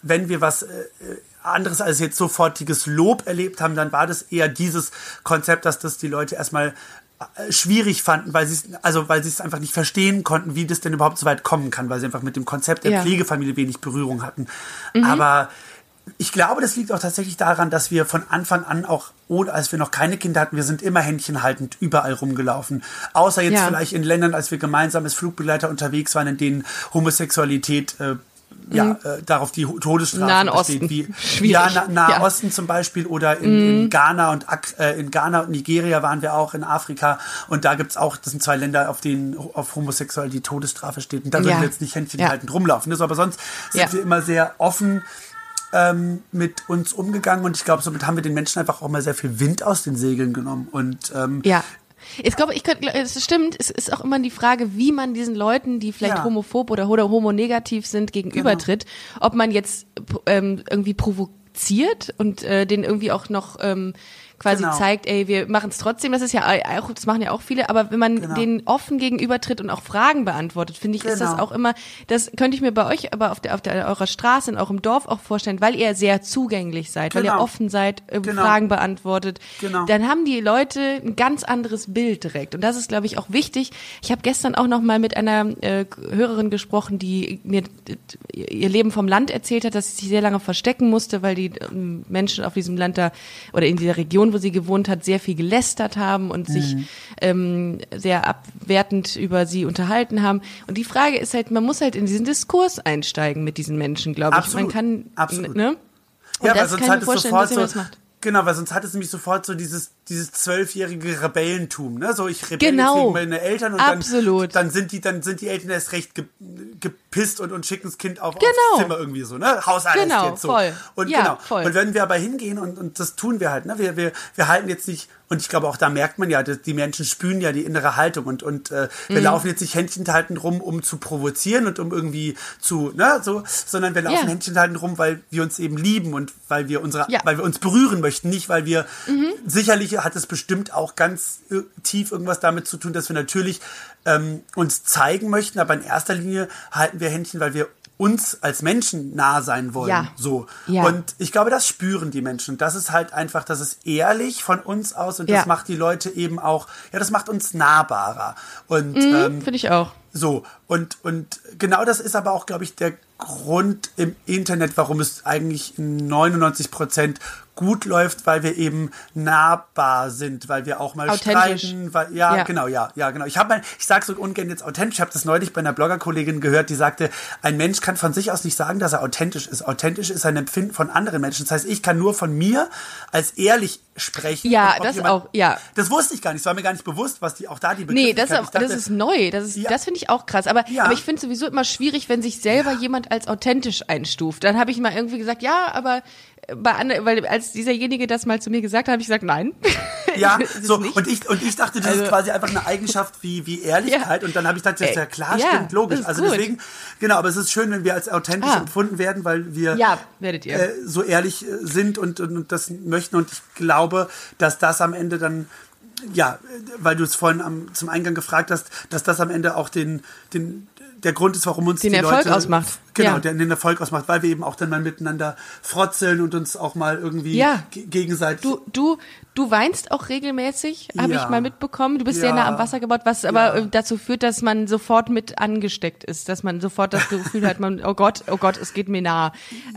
wenn wir was, äh, anderes als jetzt sofortiges Lob erlebt haben, dann war das eher dieses Konzept, dass das die Leute erstmal äh, schwierig fanden, weil sie es also weil sie es einfach nicht verstehen konnten, wie das denn überhaupt so weit kommen kann, weil sie einfach mit dem Konzept der ja. Pflegefamilie wenig Berührung hatten. Mhm. Aber ich glaube, das liegt auch tatsächlich daran, dass wir von Anfang an auch, ohne, als wir noch keine Kinder hatten, wir sind immer händchenhaltend überall rumgelaufen. Außer jetzt ja. vielleicht in Ländern, als wir gemeinsam als Flugbegleiter unterwegs waren, in denen Homosexualität äh, ja, mhm. äh, darauf die Todesstrafe Nahen Osten. Wie, ja, Na, Nahe ja. Osten zum Beispiel oder in, mhm. in Ghana und äh, in Ghana und Nigeria waren wir auch in Afrika und da gibt's auch, das sind zwei Länder, auf denen auf Homosexuell die Todesstrafe steht. Und da ja. würden wir jetzt nicht Händchen ja. haltend rumlaufen. Das, aber sonst sind wir immer sehr offen ähm, mit uns umgegangen und ich glaube, somit haben wir den Menschen einfach auch mal sehr viel Wind aus den Segeln genommen. Und ähm, ja. Ich glaube, ich könnte, es stimmt, es ist auch immer die Frage, wie man diesen Leuten, die vielleicht ja. homophob oder, oder homonegativ sind, gegenübertritt. Genau. Ob man jetzt ähm, irgendwie provoziert und äh, den irgendwie auch noch ähm, quasi genau. zeigt, ey, wir machen es trotzdem. Das ist ja auch, das machen ja auch viele, aber wenn man genau. denen offen gegenübertritt und auch Fragen beantwortet, finde ich, genau. ist das genau. auch immer, das könnte ich mir bei euch aber auf der, auf der eurer Straße in eurem Dorf auch vorstellen, weil ihr sehr zugänglich seid, weil ihr genau. offen seid, äh, genau. Fragen beantwortet. Genau. Dann haben die Leute ein ganz anderes Bild direkt. Und das ist, glaube ich, auch wichtig. Ich habe gestern auch noch mal mit einer äh, Hörerin gesprochen, die mir ihr Leben vom Land erzählt hat, dass sie sich sehr lange verstecken musste, weil die äh, Menschen auf diesem Land da oder in dieser Region wo sie gewohnt hat, sehr viel gelästert haben und mhm. sich ähm, sehr abwertend über sie unterhalten haben. Und die Frage ist halt, man muss halt in diesen Diskurs einsteigen mit diesen Menschen, glaube ich. Man kann, absolut. ne? Und ja, das weil sonst kann ich mir vorstellen, dass so, das macht. Genau, weil sonst hat es nämlich sofort so dieses dieses zwölfjährige Rebellentum, ne? So ich rebelle genau. gegen meine Eltern und Absolut. Dann, dann sind die dann sind die Eltern erst recht ge, gepisst und, und schicken das Kind auf, genau. aufs Zimmer irgendwie so, ne? Hausarrest genau, jetzt so. Voll. Und ja, genau. Voll. Und wenn wir aber hingehen und, und das tun wir halt, ne? Wir, wir, wir halten jetzt nicht und ich glaube auch da merkt man ja, die Menschen spüren ja die innere Haltung und und äh, wir mhm. laufen jetzt nicht händchenhaltend rum, um zu provozieren und um irgendwie zu, ne, so, sondern wir laufen yeah. händchenhaltend rum, weil wir uns eben lieben und weil wir unsere, ja. weil wir uns berühren möchten, nicht weil wir mhm. sicherlich hat es bestimmt auch ganz äh, tief irgendwas damit zu tun, dass wir natürlich ähm, uns zeigen möchten, aber in erster Linie halten wir Händchen, weil wir uns als Menschen nah sein wollen. Ja. So. Ja. Und ich glaube, das spüren die Menschen. Das ist halt einfach, das ist ehrlich von uns aus und das ja. macht die Leute eben auch, ja, das macht uns nahbarer. Und mhm, ähm, finde ich auch. So, und, und genau das ist aber auch, glaube ich, der Grund im Internet, warum es eigentlich 99 Prozent gut läuft, weil wir eben nahbar sind, weil wir auch mal streiten, weil ja, ja, genau, ja, ja, genau. Ich habe mal, ich sage so ungern jetzt authentisch, ich habe das neulich bei einer Bloggerkollegin gehört, die sagte, ein Mensch kann von sich aus nicht sagen, dass er authentisch ist. Authentisch ist ein Empfinden von anderen Menschen. Das heißt, ich kann nur von mir als ehrlich sprechen. Ja, das jemand, auch, ja. Das wusste ich gar nicht, es war mir gar nicht bewusst, was die auch da die Nee, das, dachte, das ist neu, das ist ja. das finde ich auch krass, aber ja. aber ich finde sowieso immer schwierig, wenn sich selber ja. jemand als authentisch einstuft. Dann habe ich mal irgendwie gesagt, ja, aber bei Anne, weil als dieserjenige das mal zu mir gesagt hat, habe ich gesagt, nein. Ja, so und ich und ich dachte, das also, ist quasi einfach eine Eigenschaft wie wie Ehrlichkeit ja. und dann habe ich gedacht, ja klar, ja, stimmt, logisch. Also gut. deswegen genau, aber es ist schön, wenn wir als authentisch ah. empfunden werden, weil wir ja. Äh, so ehrlich äh, sind und, und, und das möchten und ich glaube, dass das am Ende dann ja, weil du es vorhin am, zum Eingang gefragt hast, dass das am Ende auch den, den der Grund ist, warum uns den die Erfolg Leute, ausmacht. Genau, Ja. der den Erfolg ausmacht, weil wir eben auch dann mal miteinander frotzeln und uns auch mal irgendwie Ja. ge- gegenseitig. Du, du, du weinst auch regelmäßig, habe Ja. ich mal mitbekommen. Du bist sehr nah am Wasser gebaut, was aber äh, dazu führt, dass man sofort mit angesteckt ist, dass man sofort das Gefühl hat, man, oh Gott, oh Gott, es geht mir nah.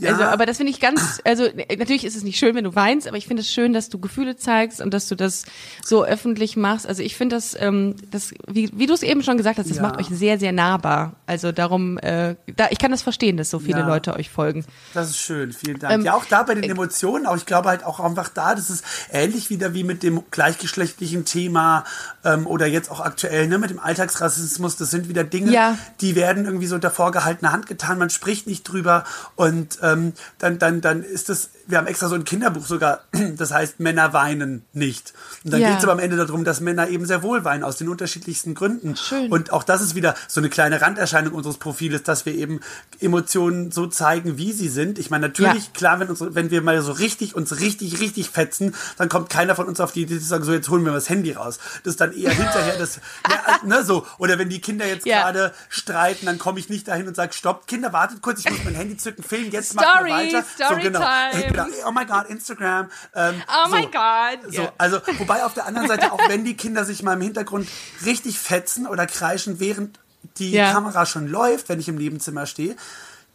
Also, aber das finde ich ganz, also natürlich ist es nicht schön, wenn du weinst, aber ich finde es schön, dass du Gefühle zeigst und dass du das so öffentlich machst. Also ich finde das, ähm, das, wie, wie du es eben schon gesagt hast, das macht euch sehr, sehr nahbar. Also darum, äh, da, ich kann das verstehen, dass so viele Ja. Leute euch folgen. Das ist schön, vielen Dank. Ähm, ja, auch da bei den Emotionen, auch ich glaube halt auch einfach da, das ist ähnlich wieder wie mit dem gleichgeschlechtlichen Thema ähm, oder jetzt auch aktuell ne, mit dem Alltagsrassismus. Das sind wieder Dinge, Ja. die werden irgendwie so unter vorgehaltener Hand getan. Man spricht nicht drüber und ähm, dann, dann, dann ist das. Wir haben extra so ein Kinderbuch sogar, das heißt Männer weinen nicht. Und dann Ja. geht es aber am Ende darum, dass Männer eben sehr wohl weinen aus den unterschiedlichsten Gründen. Schön. Und auch das ist wieder so eine kleine Randerscheinung unseres Profiles, dass wir eben Emotionen so zeigen, wie sie sind. Ich meine, natürlich, Ja. klar, wenn, uns, wenn wir mal so richtig, uns richtig, richtig fetzen, dann kommt keiner von uns auf die Idee zu sagen, so jetzt holen wir mal das Handy raus. Das ist dann eher hinterher das, ne, ne, so. Oder wenn die Kinder jetzt Ja. gerade streiten, dann komme ich nicht dahin und sage, stopp, Kinder, wartet kurz, ich muss mein Handy zücken, film, jetzt Story, machen wir weiter. so, Storytime. genau. Hey, genau. Oh my God, Instagram. Ähm, Oh so. my God. So, Ja. also, wobei auf der anderen Seite, auch wenn die Kinder sich mal im Hintergrund richtig fetzen oder kreischen, während die Ja. Kamera schon läuft, wenn ich im Nebenzimmer stehe,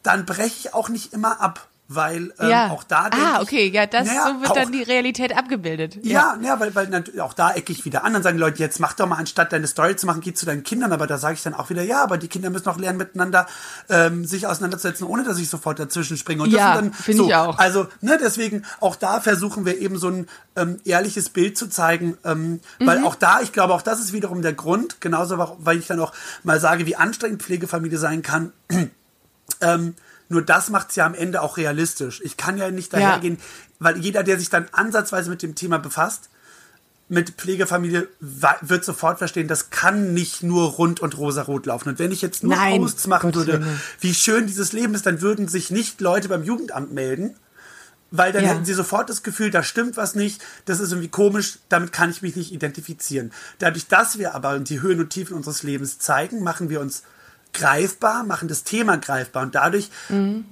dann breche ich auch nicht immer ab, weil ähm, ja. auch da Ah, okay, ja, das naja, so wird auch, dann die Realität abgebildet. ja, ja, weil, weil natürlich auch da ecke ich wieder an. Dann sagen die Leute, jetzt mach doch mal, anstatt deine Story zu machen, geh zu deinen Kindern. Aber da sage ich dann auch wieder, ja, aber die Kinder müssen auch lernen, miteinander ähm, sich auseinanderzusetzen, ohne dass ich sofort dazwischen springe. Und Ja, finde so, ich auch. Also, ne, deswegen, auch da versuchen wir eben so ein ähm, ehrliches Bild zu zeigen. Ähm, Mhm. Weil auch da, ich glaube, auch das ist wiederum der Grund, genauso, weil ich dann auch mal sage, wie anstrengend Pflegefamilie sein kann. Ähm, nur das macht es ja am Ende auch realistisch. Ich kann ja nicht dahergehen, weil jeder, der sich dann ansatzweise mit dem Thema befasst, mit Pflegefamilie wird sofort verstehen, das kann nicht nur rund und rosarot laufen. Und wenn ich jetzt nur Nein, Posts machen Gottes würde, wie schön dieses Leben ist, dann würden sich nicht Leute beim Jugendamt melden, weil dann Ja. hätten sie sofort das Gefühl, da stimmt was nicht, das ist irgendwie komisch, damit kann ich mich nicht identifizieren. Dadurch, dass wir aber die Höhen und Tiefen unseres Lebens zeigen, machen wir uns greifbar, machen das Thema greifbar und dadurch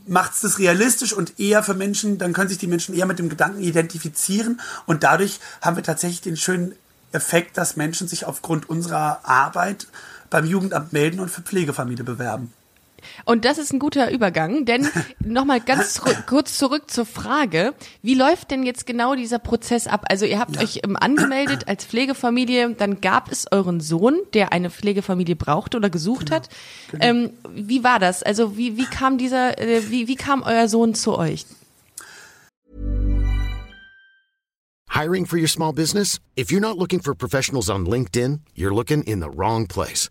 macht es das realistisch und eher für Menschen, dann können sich die Menschen eher mit dem Gedanken identifizieren und dadurch haben wir tatsächlich den schönen Effekt, dass Menschen sich aufgrund unserer Arbeit beim Jugendamt melden und für Pflegefamilie bewerben. Und das ist ein guter Übergang, denn nochmal ganz zurück, kurz zurück zur Frage, wie läuft denn jetzt genau dieser Prozess ab? Also ihr habt euch ähm, angemeldet als Pflegefamilie, dann gab es euren Sohn, der eine Pflegefamilie brauchte oder gesucht hat. Ähm, wie war das? Also wie, wie kam dieser, äh, wie, wie kam euer Sohn zu euch? Hiring for your small business? If you're not looking for professionals on LinkedIn, you're looking in the wrong place.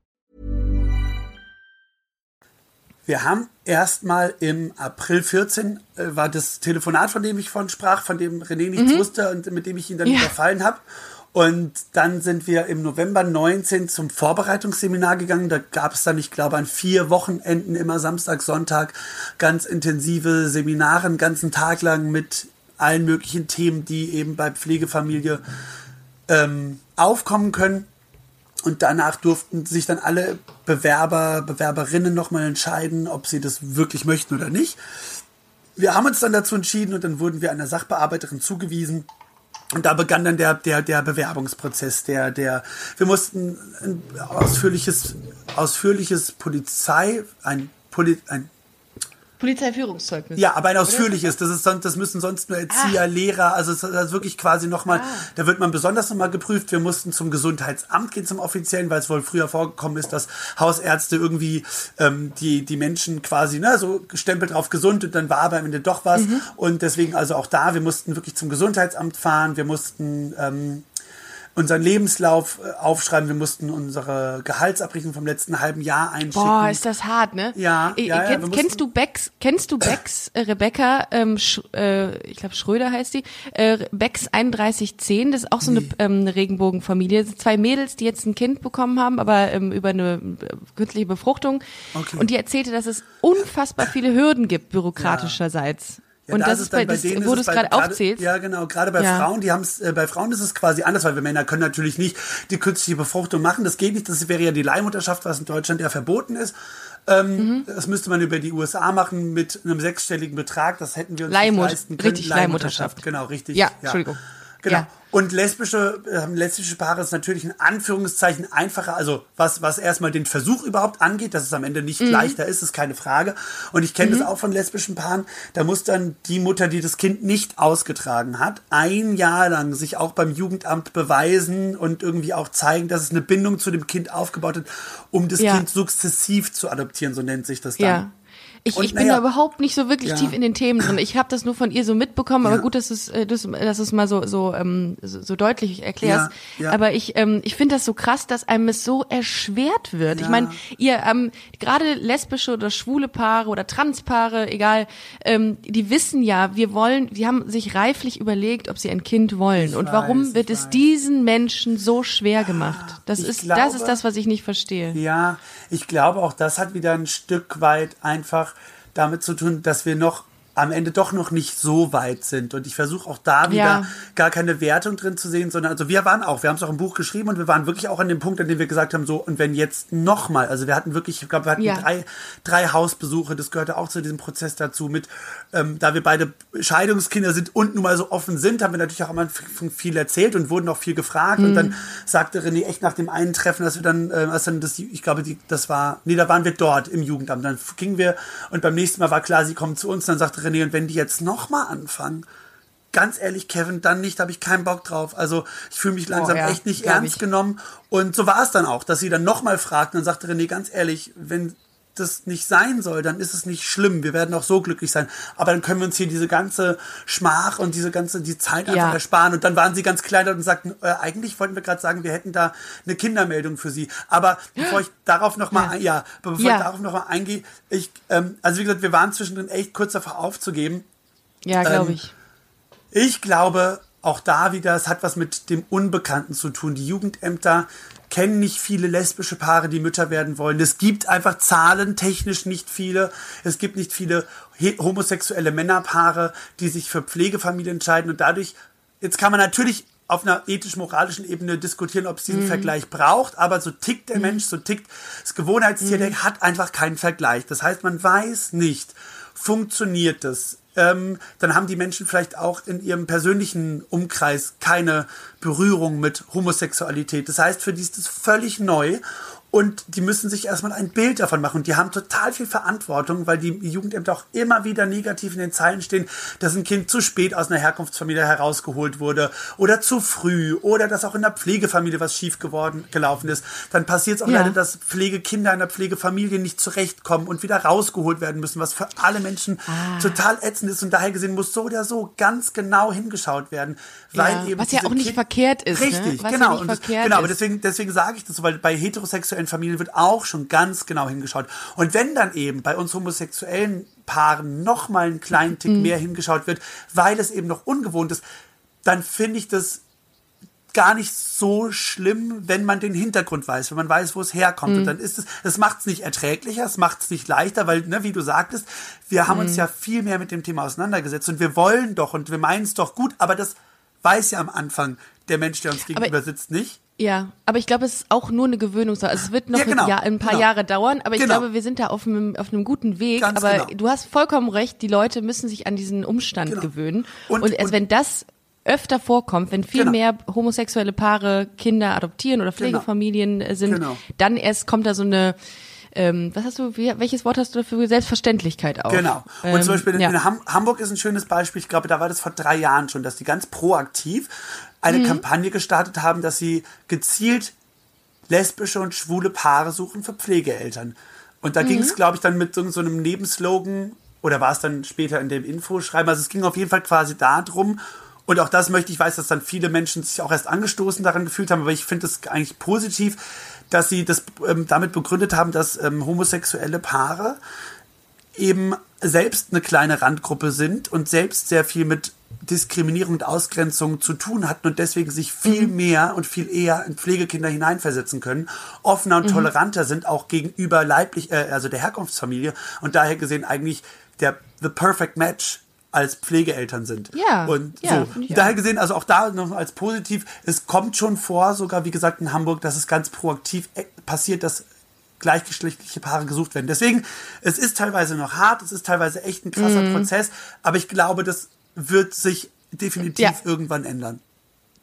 Wir haben erstmal im April 14 äh, war das Telefonat, von dem ich von sprach, von dem René nichts wusste und mit dem ich ihn dann Ja. überfallen habe. Und dann sind wir im November 19 zum Vorbereitungsseminar gegangen. Da gab es dann, ich glaube, an vier Wochenenden immer Samstag, Sonntag ganz intensive Seminare, einen ganzen Tag lang mit allen möglichen Themen, die eben bei Pflegefamilie ähm, aufkommen können. Und danach durften sich dann alle Bewerber, Bewerberinnen nochmal entscheiden, ob sie das wirklich möchten oder nicht. Wir haben uns dann dazu entschieden und dann wurden wir einer Sachbearbeiterin zugewiesen. Und da begann dann der, der, der Bewerbungsprozess, der, der, wir mussten ein ausführliches, ausführliches Polizei, ein, Poli, ein Polizeiführungszeugnis. ja, aber ein ausführliches. Das ist sonst, das müssen sonst nur Erzieher, Lehrer. Also es ist wirklich quasi nochmal, da wird man besonders nochmal geprüft. Wir mussten zum Gesundheitsamt gehen, zum offiziellen, weil es wohl früher vorgekommen ist, dass Hausärzte irgendwie ähm, die die Menschen quasi ne so gestempelt drauf gesund und dann war aber am Ende doch was. Und deswegen also auch da, wir mussten wirklich zum Gesundheitsamt fahren. Wir mussten ähm, unseren Lebenslauf äh, aufschreiben, wir mussten unsere Gehaltsabrechnung vom letzten halben Jahr einschicken. Boah, ist das hart, ne? Ja, Äh, ja, ja, kennst, du Becks, kennst du Becks, äh, Rebecca, ähm, Sch, äh, ich glaube Schröder heißt die, äh, Becks 3110, das ist auch so eine, ähm, eine Regenbogenfamilie. Das sind zwei Mädels, die jetzt ein Kind bekommen haben, aber ähm, über eine künstliche Befruchtung. Okay. Und die erzählte, dass es unfassbar viele Hürden gibt, bürokratischerseits. Ja, und da das ist bei, dann das, denen wo du es bei- gerade aufzählst. Ja, genau. Gerade bei Ja. Frauen, die haben es, äh, bei Frauen ist es quasi anders, weil wir Männer können natürlich nicht die künstliche Befruchtung machen. Das geht nicht. Das wäre ja die Leihmutterschaft, was in Deutschland ja verboten ist. Ähm, Mhm. Das müsste man über die USA machen mit einem sechsstelligen Betrag. Das hätten wir uns Leihmut- nicht leisten können. richtig, Leihmutterschaft. Genau, richtig. Ja, Entschuldigung. Genau. Ja. Und lesbische, äh, lesbische Paare ist natürlich in Anführungszeichen einfacher, also was, was erstmal den Versuch überhaupt angeht, dass es am Ende Mhm. nicht leichter ist, ist keine Frage. Und ich kenne das auch von lesbischen Paaren, da muss dann die Mutter, die das Kind nicht ausgetragen hat, ein Jahr lang sich auch beim Jugendamt beweisen und irgendwie auch zeigen, dass es eine Bindung zu dem Kind aufgebaut hat, um das Ja. Kind sukzessiv zu adoptieren, so nennt sich das dann. Ja. Ich, Und ich bin naja. da überhaupt nicht so wirklich Ja. tief in den Themen drin. Ich habe das nur von ihr so mitbekommen, aber Ja. gut, dass du es äh, dass, dass es mal so so, ähm, so so deutlich erklärst. Ja, ja. Aber ich ähm, ich finde das so krass, dass einem es so erschwert wird. Ich Ja. meine, ihr ähm, gerade lesbische oder schwule Paare oder Transpaare, egal, ähm, die wissen ja, wir wollen, die haben sich reiflich überlegt, ob sie ein Kind wollen. Ich Und warum weiß, wird ich es weiß. diesen Menschen so schwer gemacht? Das Ich ist das glaube- ist das, was ich nicht verstehe. Ja, ich glaube auch, das hat wieder ein Stück weit einfach damit zu tun, dass wir noch am Ende doch noch nicht so weit sind. Und ich versuche auch da wieder Ja. gar keine Wertung drin zu sehen, sondern also wir waren auch, wir haben es auch im Buch geschrieben und wir waren wirklich auch an dem Punkt, an dem wir gesagt haben, so, und wenn jetzt nochmal, also wir hatten wirklich, ich glaube, wir hatten Ja. drei, drei Hausbesuche, das gehörte auch zu diesem Prozess dazu, mit, ähm, da wir beide Scheidungskinder sind und nun mal so offen sind, haben wir natürlich auch am Anfang viel erzählt und wurden auch viel gefragt. Und Mhm. dann sagte René echt nach dem einen Treffen, dass wir dann, äh, als dann das, ich glaube, die, das war, nee, da waren wir dort im Jugendamt. Dann gingen wir und beim nächsten Mal war klar, sie kommen zu uns. Dann sagte René, und wenn die jetzt nochmal anfangen, ganz ehrlich, Kevin, dann nicht, habe ich keinen Bock drauf. Also ich fühle mich langsam ja, echt nicht ernst ich. genommen. Und so war es dann auch, dass sie dann nochmal fragten. Dann sagte René, ganz ehrlich, wenn das nicht sein soll, dann ist es nicht schlimm. Wir werden auch so glücklich sein. Aber dann können wir uns hier diese ganze Schmach und diese ganze die Zeit einfach Ja. ersparen. Und dann waren sie ganz klein und sagten, äh, eigentlich wollten wir gerade sagen, wir hätten da eine Kindermeldung für sie. Aber bevor ich darauf noch mal, ja, ja bevor Ja. ich darauf eingehe, ich, ähm, also wie gesagt, wir waren zwischendrin echt kurz davor aufzugeben. Ja, glaube Ähm, ich. Ich glaube, auch da wieder, es hat was mit dem Unbekannten zu tun. Die Jugendämter kennen nicht viele lesbische Paare, die Mütter werden wollen. Es gibt einfach zahlentechnisch nicht viele. Es gibt nicht viele homosexuelle Männerpaare, die sich für Pflegefamilien entscheiden. Und dadurch, jetzt kann man natürlich auf einer ethisch-moralischen Ebene diskutieren, ob es diesen Vergleich braucht, aber so tickt der Mensch, so tickt das Gewohnheitstier, der hat einfach keinen Vergleich. Das heißt, man weiß nicht, funktioniert das? Ähm, dann haben die Menschen vielleicht auch in ihrem persönlichen Umkreis keine Berührung mit Homosexualität. Das heißt, für die ist das völlig neu und die müssen sich erstmal ein Bild davon machen. Und die haben total viel Verantwortung, weil die Jugendämter auch immer wieder negativ in den Zeilen stehen, dass ein Kind zu spät aus einer Herkunftsfamilie herausgeholt wurde oder zu früh oder dass auch in der Pflegefamilie was schief geworden gelaufen ist. Dann passiert es auch Ja. leider, dass Pflegekinder in der Pflegefamilie nicht zurechtkommen und wieder rausgeholt werden müssen, was für alle Menschen Ah. total ätzend ist. Und daher gesehen muss so oder so ganz genau hingeschaut werden. Weil Ja, eben was ja auch nicht Kind- verkehrt ist, ne? Richtig, ja genau. nicht Und genau, aber deswegen, deswegen sage ich das so, weil bei heterosexuellen Familien wird auch schon ganz genau hingeschaut. Und wenn dann eben bei uns homosexuellen Paaren noch mal einen kleinen Tick Mhm. mehr hingeschaut wird, weil es eben noch ungewohnt ist, dann finde ich das gar nicht so schlimm, wenn man den Hintergrund weiß, wenn man weiß, wo es herkommt. Mhm. Und dann ist es, das macht es nicht erträglicher, es macht es nicht leichter, weil, ne, wie du sagtest, wir haben Mhm. uns ja viel mehr mit dem Thema auseinandergesetzt und wir wollen doch und wir meinen es doch gut, aber das weiß ja am Anfang der Mensch, der uns gegenüber sitzt, nicht. Ja, aber ich glaube, es ist auch nur eine Gewöhnungssache. Also es wird noch Ja, genau, ein, Jahr, ein paar genau. Jahre dauern, aber ich Genau. glaube, wir sind da auf einem, auf einem guten Weg. Ganz aber genau. du hast vollkommen recht, die Leute müssen sich an diesen Umstand Genau. gewöhnen. Und- Und, erst und- wenn das öfter vorkommt, wenn viel Genau. mehr homosexuelle Paare Kinder adoptieren oder Pflegefamilien äh, sind, dann erst kommt da so eine ähm, was hast du, wie, welches Wort hast du dafür? Selbstverständlichkeit auf. Genau. Und Ähm, zum Beispiel in, ja. in Ham Hamburg ist ein schönes Beispiel. Ich glaube, da war das vor drei Jahren schon, dass die ganz proaktiv eine Mhm. Kampagne gestartet haben, dass sie gezielt lesbische und schwule Paare suchen für Pflegeeltern. Und da ging Mhm. es, glaube ich, dann mit so, so einem Nebenslogan, oder war es dann später in dem Infoschreiben, also es ging auf jeden Fall quasi darum, Und auch das möchte ich, weiß, dass dann viele Menschen sich auch erst angestoßen daran gefühlt haben, aber ich finde es eigentlich positiv, dass sie das ähm, damit begründet haben, dass ähm, homosexuelle Paare eben selbst eine kleine Randgruppe sind und selbst sehr viel mit Diskriminierung und Ausgrenzung zu tun hatten und deswegen sich viel mhm. mehr und viel eher in Pflegekinder hineinversetzen können, offener und mhm. toleranter sind auch gegenüber leiblich, äh, also der Herkunftsfamilie und daher gesehen eigentlich der the perfect match als Pflegeeltern sind. Ja. Und ja, so. Daher gesehen, also auch da noch als positiv, es kommt schon vor, sogar wie gesagt in Hamburg, dass es ganz proaktiv äh, passiert, dass gleichgeschlechtliche Paare gesucht werden. Deswegen, es ist teilweise noch hart, es ist teilweise echt ein krasser mhm. Prozess, aber ich glaube, das wird sich definitiv ja. irgendwann ändern.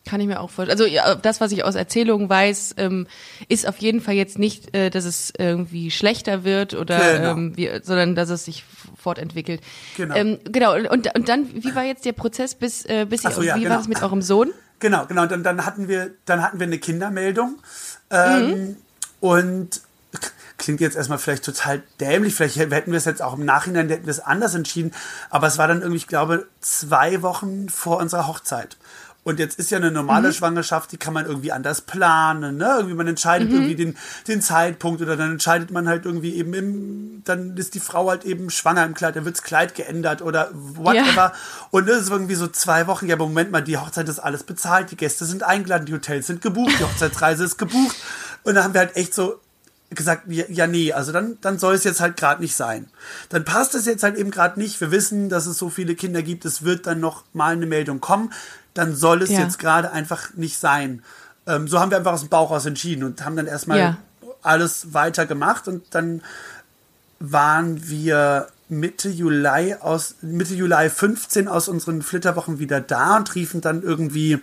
Kann ich mir auch vorstellen. Also ja, das, was ich aus Erzählungen weiß, ähm, ist auf jeden Fall jetzt nicht, äh, dass es irgendwie schlechter wird oder genau. ähm, wie, sondern dass es sich fortentwickelt. Genau. Ähm, genau. Und, und dann, wie war jetzt der Prozess bis äh, bis so, ja, wie genau. war es mit eurem Sohn? Genau, genau. Dann, dann hatten wir dann hatten wir eine Kindermeldung ähm, mhm. und klingt jetzt erstmal vielleicht total dämlich, vielleicht hätten wir es jetzt auch im Nachhinein hätten wir es anders entschieden, aber es war dann irgendwie, ich glaube, zwei Wochen vor unserer Hochzeit. Und jetzt ist ja eine normale mhm. Schwangerschaft, die kann man irgendwie anders planen, ne? Irgendwie man entscheidet mhm. irgendwie den, den Zeitpunkt oder dann entscheidet man halt irgendwie eben im, dann ist die Frau halt eben schwanger im Kleid, dann wirds Kleid geändert oder whatever. Ja. Und das ist irgendwie so zwei Wochen, ja, aber Moment mal, die Hochzeit ist alles bezahlt, die Gäste sind eingeladen, die Hotels sind gebucht, die Hochzeitsreise ist gebucht. Und da haben wir halt echt so, gesagt, ja, nee, also dann, dann soll es jetzt halt gerade nicht sein. Dann passt es jetzt halt eben gerade nicht. Wir wissen, dass es so viele Kinder gibt, es wird dann noch mal eine Meldung kommen. Dann soll es ja. jetzt gerade einfach nicht sein. Ähm, so haben wir einfach aus dem Bauch aus entschieden und haben dann erstmal ja. alles weiter gemacht und dann waren wir Mitte Juli aus Mitte Juli 15 aus unseren Flitterwochen wieder da und riefen dann irgendwie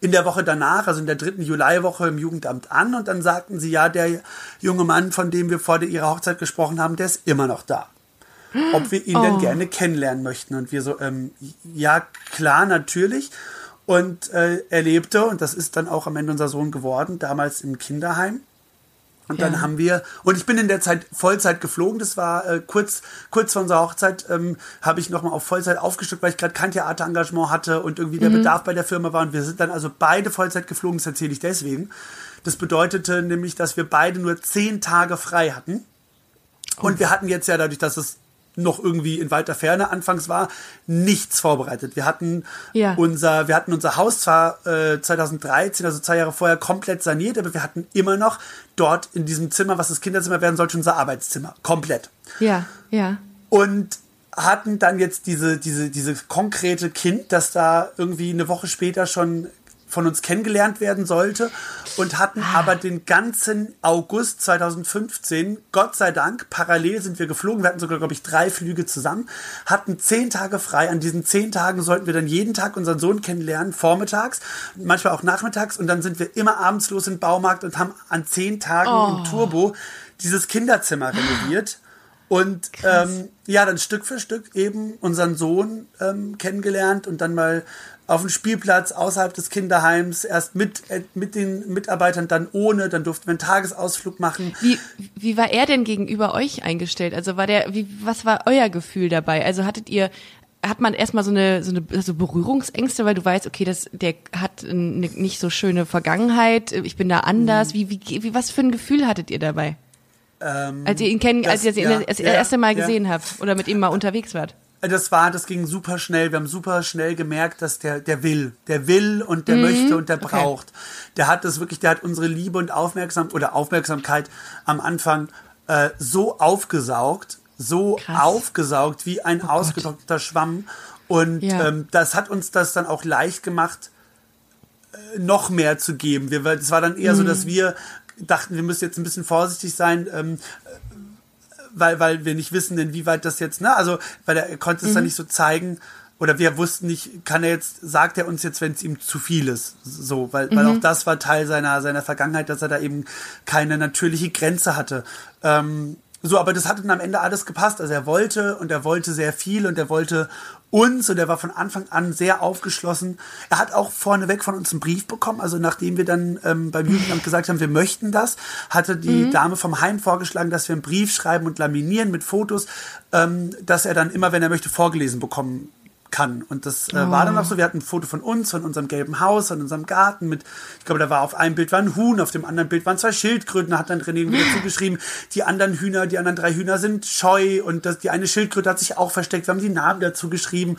in der Woche danach, also in der dritten Juliwoche im Jugendamt an und dann sagten sie, ja, der junge Mann, von dem wir vor ihrer Hochzeit gesprochen haben, der ist immer noch da. Ob wir ihn oh. denn gerne kennenlernen möchten. Und wir so, ähm, ja, klar, natürlich. Und äh, er lebte, und das ist dann auch am Ende unser Sohn geworden, damals im Kinderheim. Und ja. dann haben wir, und ich bin in der Zeit Vollzeit geflogen, das war äh, kurz, kurz vor unserer Hochzeit, ähm, habe ich nochmal auf Vollzeit aufgestückt, weil ich gerade kein Theaterengagement hatte und irgendwie der mhm. Bedarf bei der Firma war. Und wir sind dann also beide Vollzeit geflogen, das erzähle ich deswegen. Das bedeutete nämlich, dass wir beide nur zehn Tage frei hatten. Und wir hatten jetzt ja dadurch, dass es noch irgendwie in weiter Ferne anfangs war, nichts vorbereitet. Wir hatten ja. unser, wir hatten unser Haus zwar äh, 2013, also zwei Jahre vorher, komplett saniert, aber wir hatten immer noch dort in diesem Zimmer, was das Kinderzimmer werden sollte, unser Arbeitszimmer. Komplett. Ja, ja. Und hatten dann jetzt diese, diese, diese konkrete Kind, das da irgendwie eine Woche später schon von uns kennengelernt werden sollte und hatten ah. aber den ganzen August 2015, Gott sei Dank, parallel sind wir geflogen, wir hatten sogar, glaube ich, drei Flüge zusammen, hatten zehn Tage frei. An diesen zehn Tagen sollten wir dann jeden Tag unseren Sohn kennenlernen, vormittags, manchmal auch nachmittags und dann sind wir immer abends los in den Baumarkt und haben an zehn Tagen oh. im Turbo dieses Kinderzimmer renoviert. Und ähm, ja, dann Stück für Stück eben unseren Sohn ähm, kennengelernt und dann mal auf dem Spielplatz außerhalb des Kinderheims, erst mit, äh, mit den Mitarbeitern, dann ohne, dann durften wir einen Tagesausflug machen. Wie, wie war er denn gegenüber euch eingestellt? Also war der, wie, was war euer Gefühl dabei? Also hattet ihr, hat man erstmal so eine, so eine so Berührungsängste, weil du weißt, okay, das, der hat eine nicht so schöne Vergangenheit, ich bin da anders. Mhm. Wie, wie, wie, was für ein Gefühl hattet ihr dabei? Ähm, als ihr ihn kennen, das, als ihr ihn ja, das ja, erste Mal gesehen ja. habt oder mit ihm mal unterwegs wart? Das war, das ging super schnell. Wir haben super schnell gemerkt, dass der, der will, der will und der mhm. möchte und der okay. braucht. Der hat das wirklich, der hat unsere Liebe und Aufmerksamkeit oder Aufmerksamkeit am Anfang äh, so aufgesaugt, so Krass. aufgesaugt wie ein oh ausgetrockneter Schwamm. Und ja. ähm, das hat uns das dann auch leicht gemacht, äh, noch mehr zu geben. Wir, es war dann eher mhm. so, dass wir dachten, wir müssen jetzt ein bisschen vorsichtig sein. Ähm, weil, weil wir nicht wissen, inwieweit das jetzt, ne, also, weil er konnte es mhm. dann nicht so zeigen, oder wir wussten nicht, kann er jetzt, sagt er uns jetzt, wenn es ihm zu viel ist, so, weil, mhm. weil auch das war Teil seiner, seiner Vergangenheit, dass er da eben keine natürliche Grenze hatte. Ähm, so, aber das hat dann am Ende alles gepasst. Also er wollte und er wollte sehr viel und er wollte uns und er war von Anfang an sehr aufgeschlossen. Er hat auch vorneweg von uns einen Brief bekommen. Also nachdem wir dann ähm, beim Jugendamt gesagt haben, wir möchten das, hatte die mhm. Dame vom Heim vorgeschlagen, dass wir einen Brief schreiben und laminieren mit Fotos, ähm, dass er dann immer, wenn er möchte, vorgelesen bekommen kann. Und das äh, war dann auch so, wir hatten ein Foto von uns, von unserem gelben Haus, von unserem Garten mit, ich glaube, da war auf einem Bild war ein Huhn, auf dem anderen Bild waren zwei Schildkröten, da hat dann René wieder zugeschrieben, die anderen Hühner, die anderen drei Hühner sind scheu und das, die eine Schildkröte hat sich auch versteckt, wir haben die Namen dazu geschrieben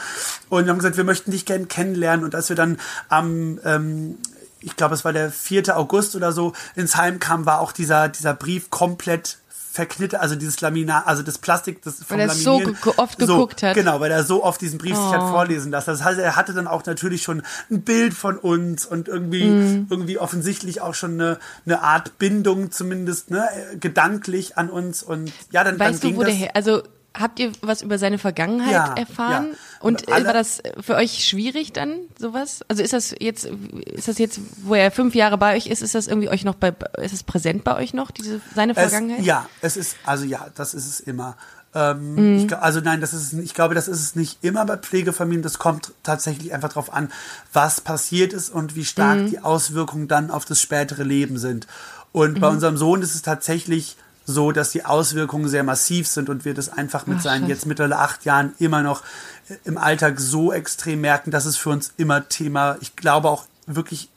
und wir haben gesagt, wir möchten dich gern kennenlernen und als wir dann am, ähm, ich glaube, es war der 4. August oder so, ins Heim kam, war auch dieser, dieser Brief komplett verknitte, also dieses Laminat, also das Plastik, das vom Weil er so ge- oft geguckt hat. Genau, weil er so oft diesen Brief sich hat Oh. vorlesen lassen. Das heißt, er hatte dann auch natürlich schon ein Bild von uns und irgendwie, Mhm. irgendwie offensichtlich auch schon eine, eine Art Bindung zumindest, ne, gedanklich an uns und ja, dann, Weißt dann du, ging wo das, der also habt ihr was über seine Vergangenheit Ja, erfahren? ja. Und, alle- war das für euch schwierig dann, sowas? Also ist das jetzt, ist das jetzt, wo er fünf Jahre bei euch ist, ist das irgendwie euch noch bei, ist es präsent bei euch noch, diese, seine Vergangenheit? Es, ja, es ist, also ja, das ist es immer. Ähm, Mhm. ich, also nein, das ist ich glaube, das ist es nicht immer bei Pflegefamilien. Das kommt tatsächlich einfach darauf an, was passiert ist und wie stark Mhm. die Auswirkungen dann auf das spätere Leben sind. Und Mhm. bei unserem Sohn ist es tatsächlich so, dass die Auswirkungen sehr massiv sind und wir das einfach mit Ach, seinen jetzt mittlerweile acht Jahren immer noch äh, im Alltag so extrem merken, dass es für uns immer Thema, ich glaube auch wirklich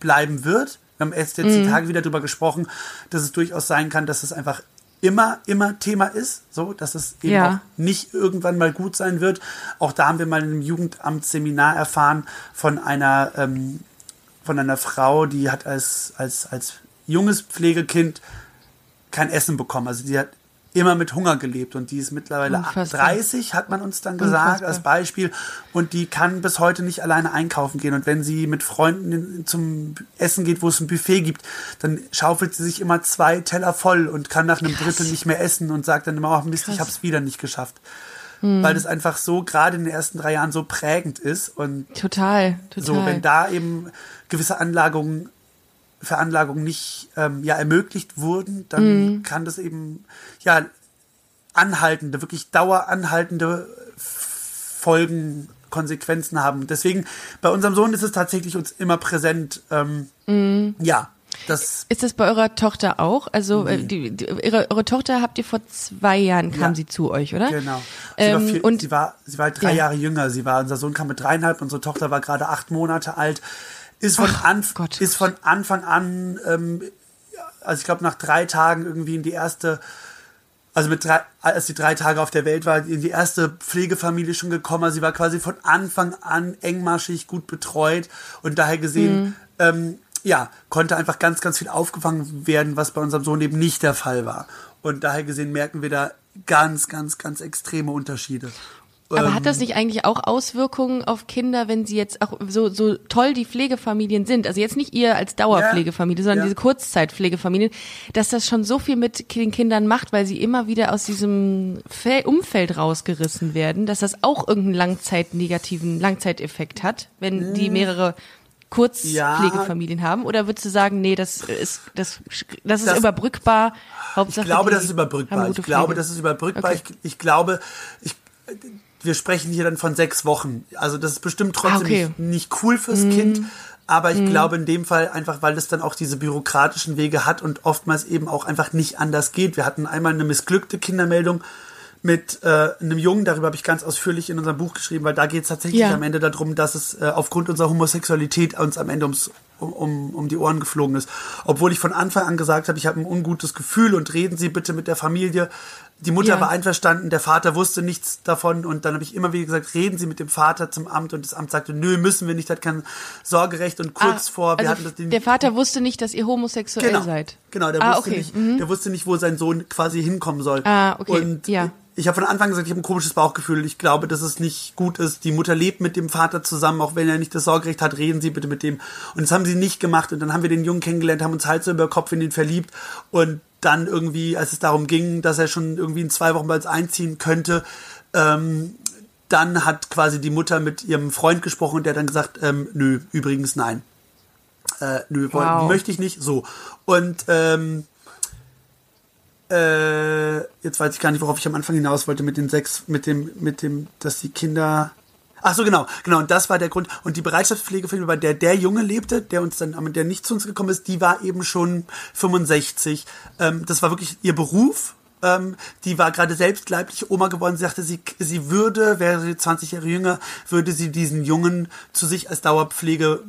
bleiben wird. Wir haben erst jetzt Mhm. die Tage wieder darüber gesprochen, dass es durchaus sein kann, dass es einfach immer, immer Thema ist, so, dass es eben Ja. auch nicht irgendwann mal gut sein wird. Auch da haben wir mal in einem Jugendamtsseminar erfahren von einer, ähm, von einer Frau, die hat als, als, als junges Pflegekind kein Essen bekommen. Also die hat immer mit Hunger gelebt und die ist mittlerweile Unfassbar. 30, hat man uns dann gesagt, Unfassbar. als Beispiel. Und die kann bis heute nicht alleine einkaufen gehen. Und wenn sie mit Freunden zum Essen geht, wo es ein Buffet gibt, dann schaufelt sie sich immer zwei Teller voll und kann nach einem Drittel nicht mehr essen und sagt dann immer, oh Mist, ich habe es wieder nicht geschafft. Hm. Weil das einfach so gerade in den ersten drei Jahren so prägend ist und Total, total. so, wenn da eben gewisse Anlagungen, Veranlagungen nicht ähm, ja, ermöglicht wurden, dann Mhm. kann das eben ja anhaltende, wirklich daueranhaltende Folgen, Konsequenzen haben. Deswegen, bei unserem Sohn ist es tatsächlich uns immer präsent. Ähm, Mhm. Ja, das Ist das bei eurer Tochter auch? Also äh, die, die, ihre, eure Tochter habt ihr vor zwei Jahren kam Ja. sie zu euch, oder? Genau. Sie, war Ähm, viel, und sie, war, sie war halt drei Ja. Jahre jünger. Sie war, unser Sohn kam mit dreieinhalb, unsere Tochter war gerade acht Monate alt. Ist von, Ach, Anf Gott. ist von Anfang an, ähm, also ich glaube nach drei Tagen irgendwie in die erste, also mit drei, als sie drei Tage auf der Welt war, in die erste Pflegefamilie schon gekommen. Also sie war quasi von Anfang an engmaschig gut betreut und daher gesehen, Mhm. ähm, ja, konnte einfach ganz, ganz viel aufgefangen werden, was bei unserem Sohn eben nicht der Fall war. Und daher gesehen merken wir da ganz, ganz, ganz extreme Unterschiede. Aber Ähm, hat das nicht eigentlich auch Auswirkungen auf Kinder, wenn sie jetzt auch so, so toll die Pflegefamilien sind? Also jetzt nicht ihr als Dauerpflegefamilie, sondern Ja. diese Kurzzeitpflegefamilien, dass das schon so viel mit den Kindern macht, weil sie immer wieder aus diesem Fel Umfeld rausgerissen werden, dass das auch irgendeinen Langzeit-negativen Langzeiteffekt hat, wenn die mehrere Kurzpflegefamilien haben? Oder würdest du sagen, nee, das ist, das, das ist Das- überbrückbar? Ich Hauptsache glaube, die das ist überbrückbar. Ich glaube, das ist überbrückbar. Okay. Ich, ich glaube, ich, wir sprechen hier dann von sechs Wochen. Also das ist bestimmt trotzdem Ah, okay. nicht, nicht cool fürs Kind. Aber ich glaube in dem Fall einfach, weil es dann auch diese bürokratischen Wege hat und oftmals eben auch einfach nicht anders geht. Wir hatten einmal eine missglückte Kindermeldung mit äh, einem Jungen, darüber habe ich ganz ausführlich in unserem Buch geschrieben, weil da geht es tatsächlich Ja. am Ende darum, dass es äh, aufgrund unserer Homosexualität uns am Ende ums, um, um, um die Ohren geflogen ist. Obwohl ich von Anfang an gesagt habe, ich habe ein ungutes Gefühl und reden Sie bitte mit der Familie. Die Mutter Ja. war einverstanden, der Vater wusste nichts davon und dann habe ich immer wieder gesagt, reden Sie mit dem Vater zum Amt und das Amt sagte, nö, müssen wir nicht, hat kein Sorgerecht und kurz Ah, vor, wir also hatten das den, der Vater wusste nicht, dass ihr homosexuell genau, seid. Genau, der ah, wusste okay. nicht, Mhm. der wusste nicht, wo sein Sohn quasi hinkommen soll. Ah, okay, Und ja. ich habe von Anfang an gesagt, ich habe ein komisches Bauchgefühl. Ich glaube, dass es nicht gut ist. Die Mutter lebt mit dem Vater zusammen, auch wenn er nicht das Sorgerecht hat. Reden Sie bitte mit dem. Und das haben sie nicht gemacht. Und dann haben wir den Jungen kennengelernt, haben uns Hals über Kopf in ihn verliebt. Und dann irgendwie, als es darum ging, dass er schon irgendwie in zwei Wochen bald einziehen könnte, ähm, dann hat quasi die Mutter mit ihrem Freund gesprochen und der hat dann gesagt, ähm, nö, übrigens nein. Äh, nö, wollen, Wow. möchte ich nicht. So. Und ähm, äh, jetzt weiß ich gar nicht, worauf ich am Anfang hinaus wollte mit den sechs, mit dem, mit dem, dass die Kinder. Ach so, genau, genau. Und das war der Grund. Und die Bereitschaftspflegefamilie, bei der der Junge lebte, der uns dann, der nicht zu uns gekommen ist, die war eben schon 65. Ähm, das war wirklich ihr Beruf. ähm, die war gerade selbst leibliche Oma geworden. Sie sagte, sie, sie würde, wäre sie 20 Jahre jünger, würde sie diesen Jungen zu sich als Dauerpflege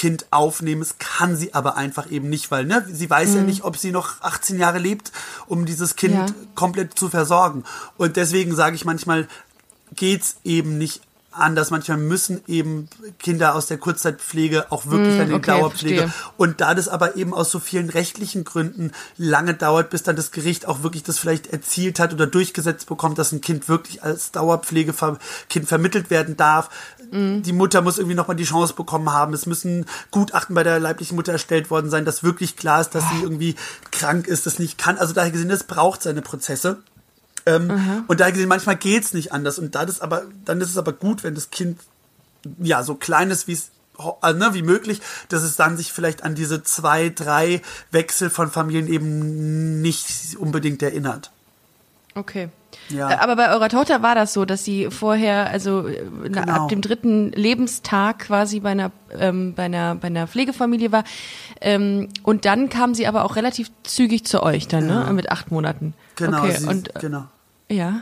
Kind aufnehmen. Es kann sie aber einfach eben nicht, weil ne, sie weiß mhm. ja nicht, ob sie noch 18 Jahre lebt, um dieses Kind ja. komplett zu versorgen. Und deswegen sage ich manchmal, geht's eben nicht anders. Manchmal müssen eben Kinder aus der Kurzzeitpflege auch wirklich mm, in okay, Dauerpflege. Verstehe. Und da das aber eben aus so vielen rechtlichen Gründen lange dauert, bis dann das Gericht auch wirklich das vielleicht erzielt hat oder durchgesetzt bekommt, dass ein Kind wirklich als Dauerpflegekind vermittelt werden darf. Mm. Die Mutter muss irgendwie nochmal die Chance bekommen haben. Es müssen Gutachten bei der leiblichen Mutter erstellt worden sein, dass wirklich klar ist, dass sie irgendwie krank ist, das nicht kann. Also daher gesehen, das braucht seine Prozesse. Ähm, und da gesehen, manchmal geht's nicht anders. Und da das aber, dann ist es aber gut, wenn das Kind ja so klein ist, wie es äh, ne, wie möglich, dass es dann sich vielleicht an diese zwei, drei Wechsel von Familien eben nicht unbedingt erinnert. Okay. Ja. Äh, aber bei eurer Tochter war das so, dass sie vorher, also äh, genau. ab dem dritten Lebenstag quasi bei einer, ähm, bei einer, bei einer Pflegefamilie war. Ähm, und dann kam sie aber auch relativ zügig zu euch dann, ne? ja. ne? Mit acht Monaten. Genau, okay. sie, und, genau. Ja.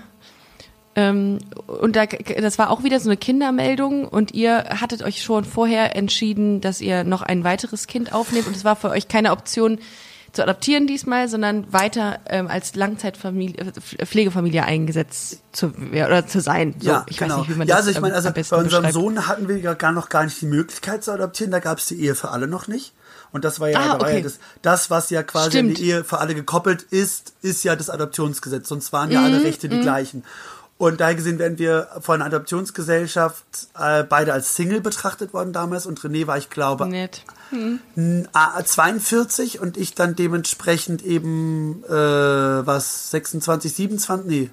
Ähm, und da, das war auch wieder so eine Kindermeldung und ihr hattet euch schon vorher entschieden, dass ihr noch ein weiteres Kind aufnehmt und es war für euch keine Option, zu adoptieren diesmal, sondern weiter ähm, als Langzeitfamilie, äh, Pflegefamilie eingesetzt zu oder zu sein. So, ja, ich genau. weiß nicht, wie man ja, das also ich meine, also bei unserem beschreibt. Sohn hatten wir ja gar noch gar nicht die Möglichkeit zu adoptieren. Da gab es die Ehe für alle noch nicht. Und das war ja, ah, da war ja das, das, was ja quasi Stimmt. an die Ehe für alle gekoppelt ist, ist ja das Adoptionsgesetz. Sonst waren ja mhm, alle Rechte die mhm. gleichen. Und daher gesehen werden wir von der Adoptionsgesellschaft äh, beide als Single betrachtet worden damals. Und René war, ich glaube, Nett. Hm. 42 und ich dann dementsprechend eben äh, was 26, 27, nee,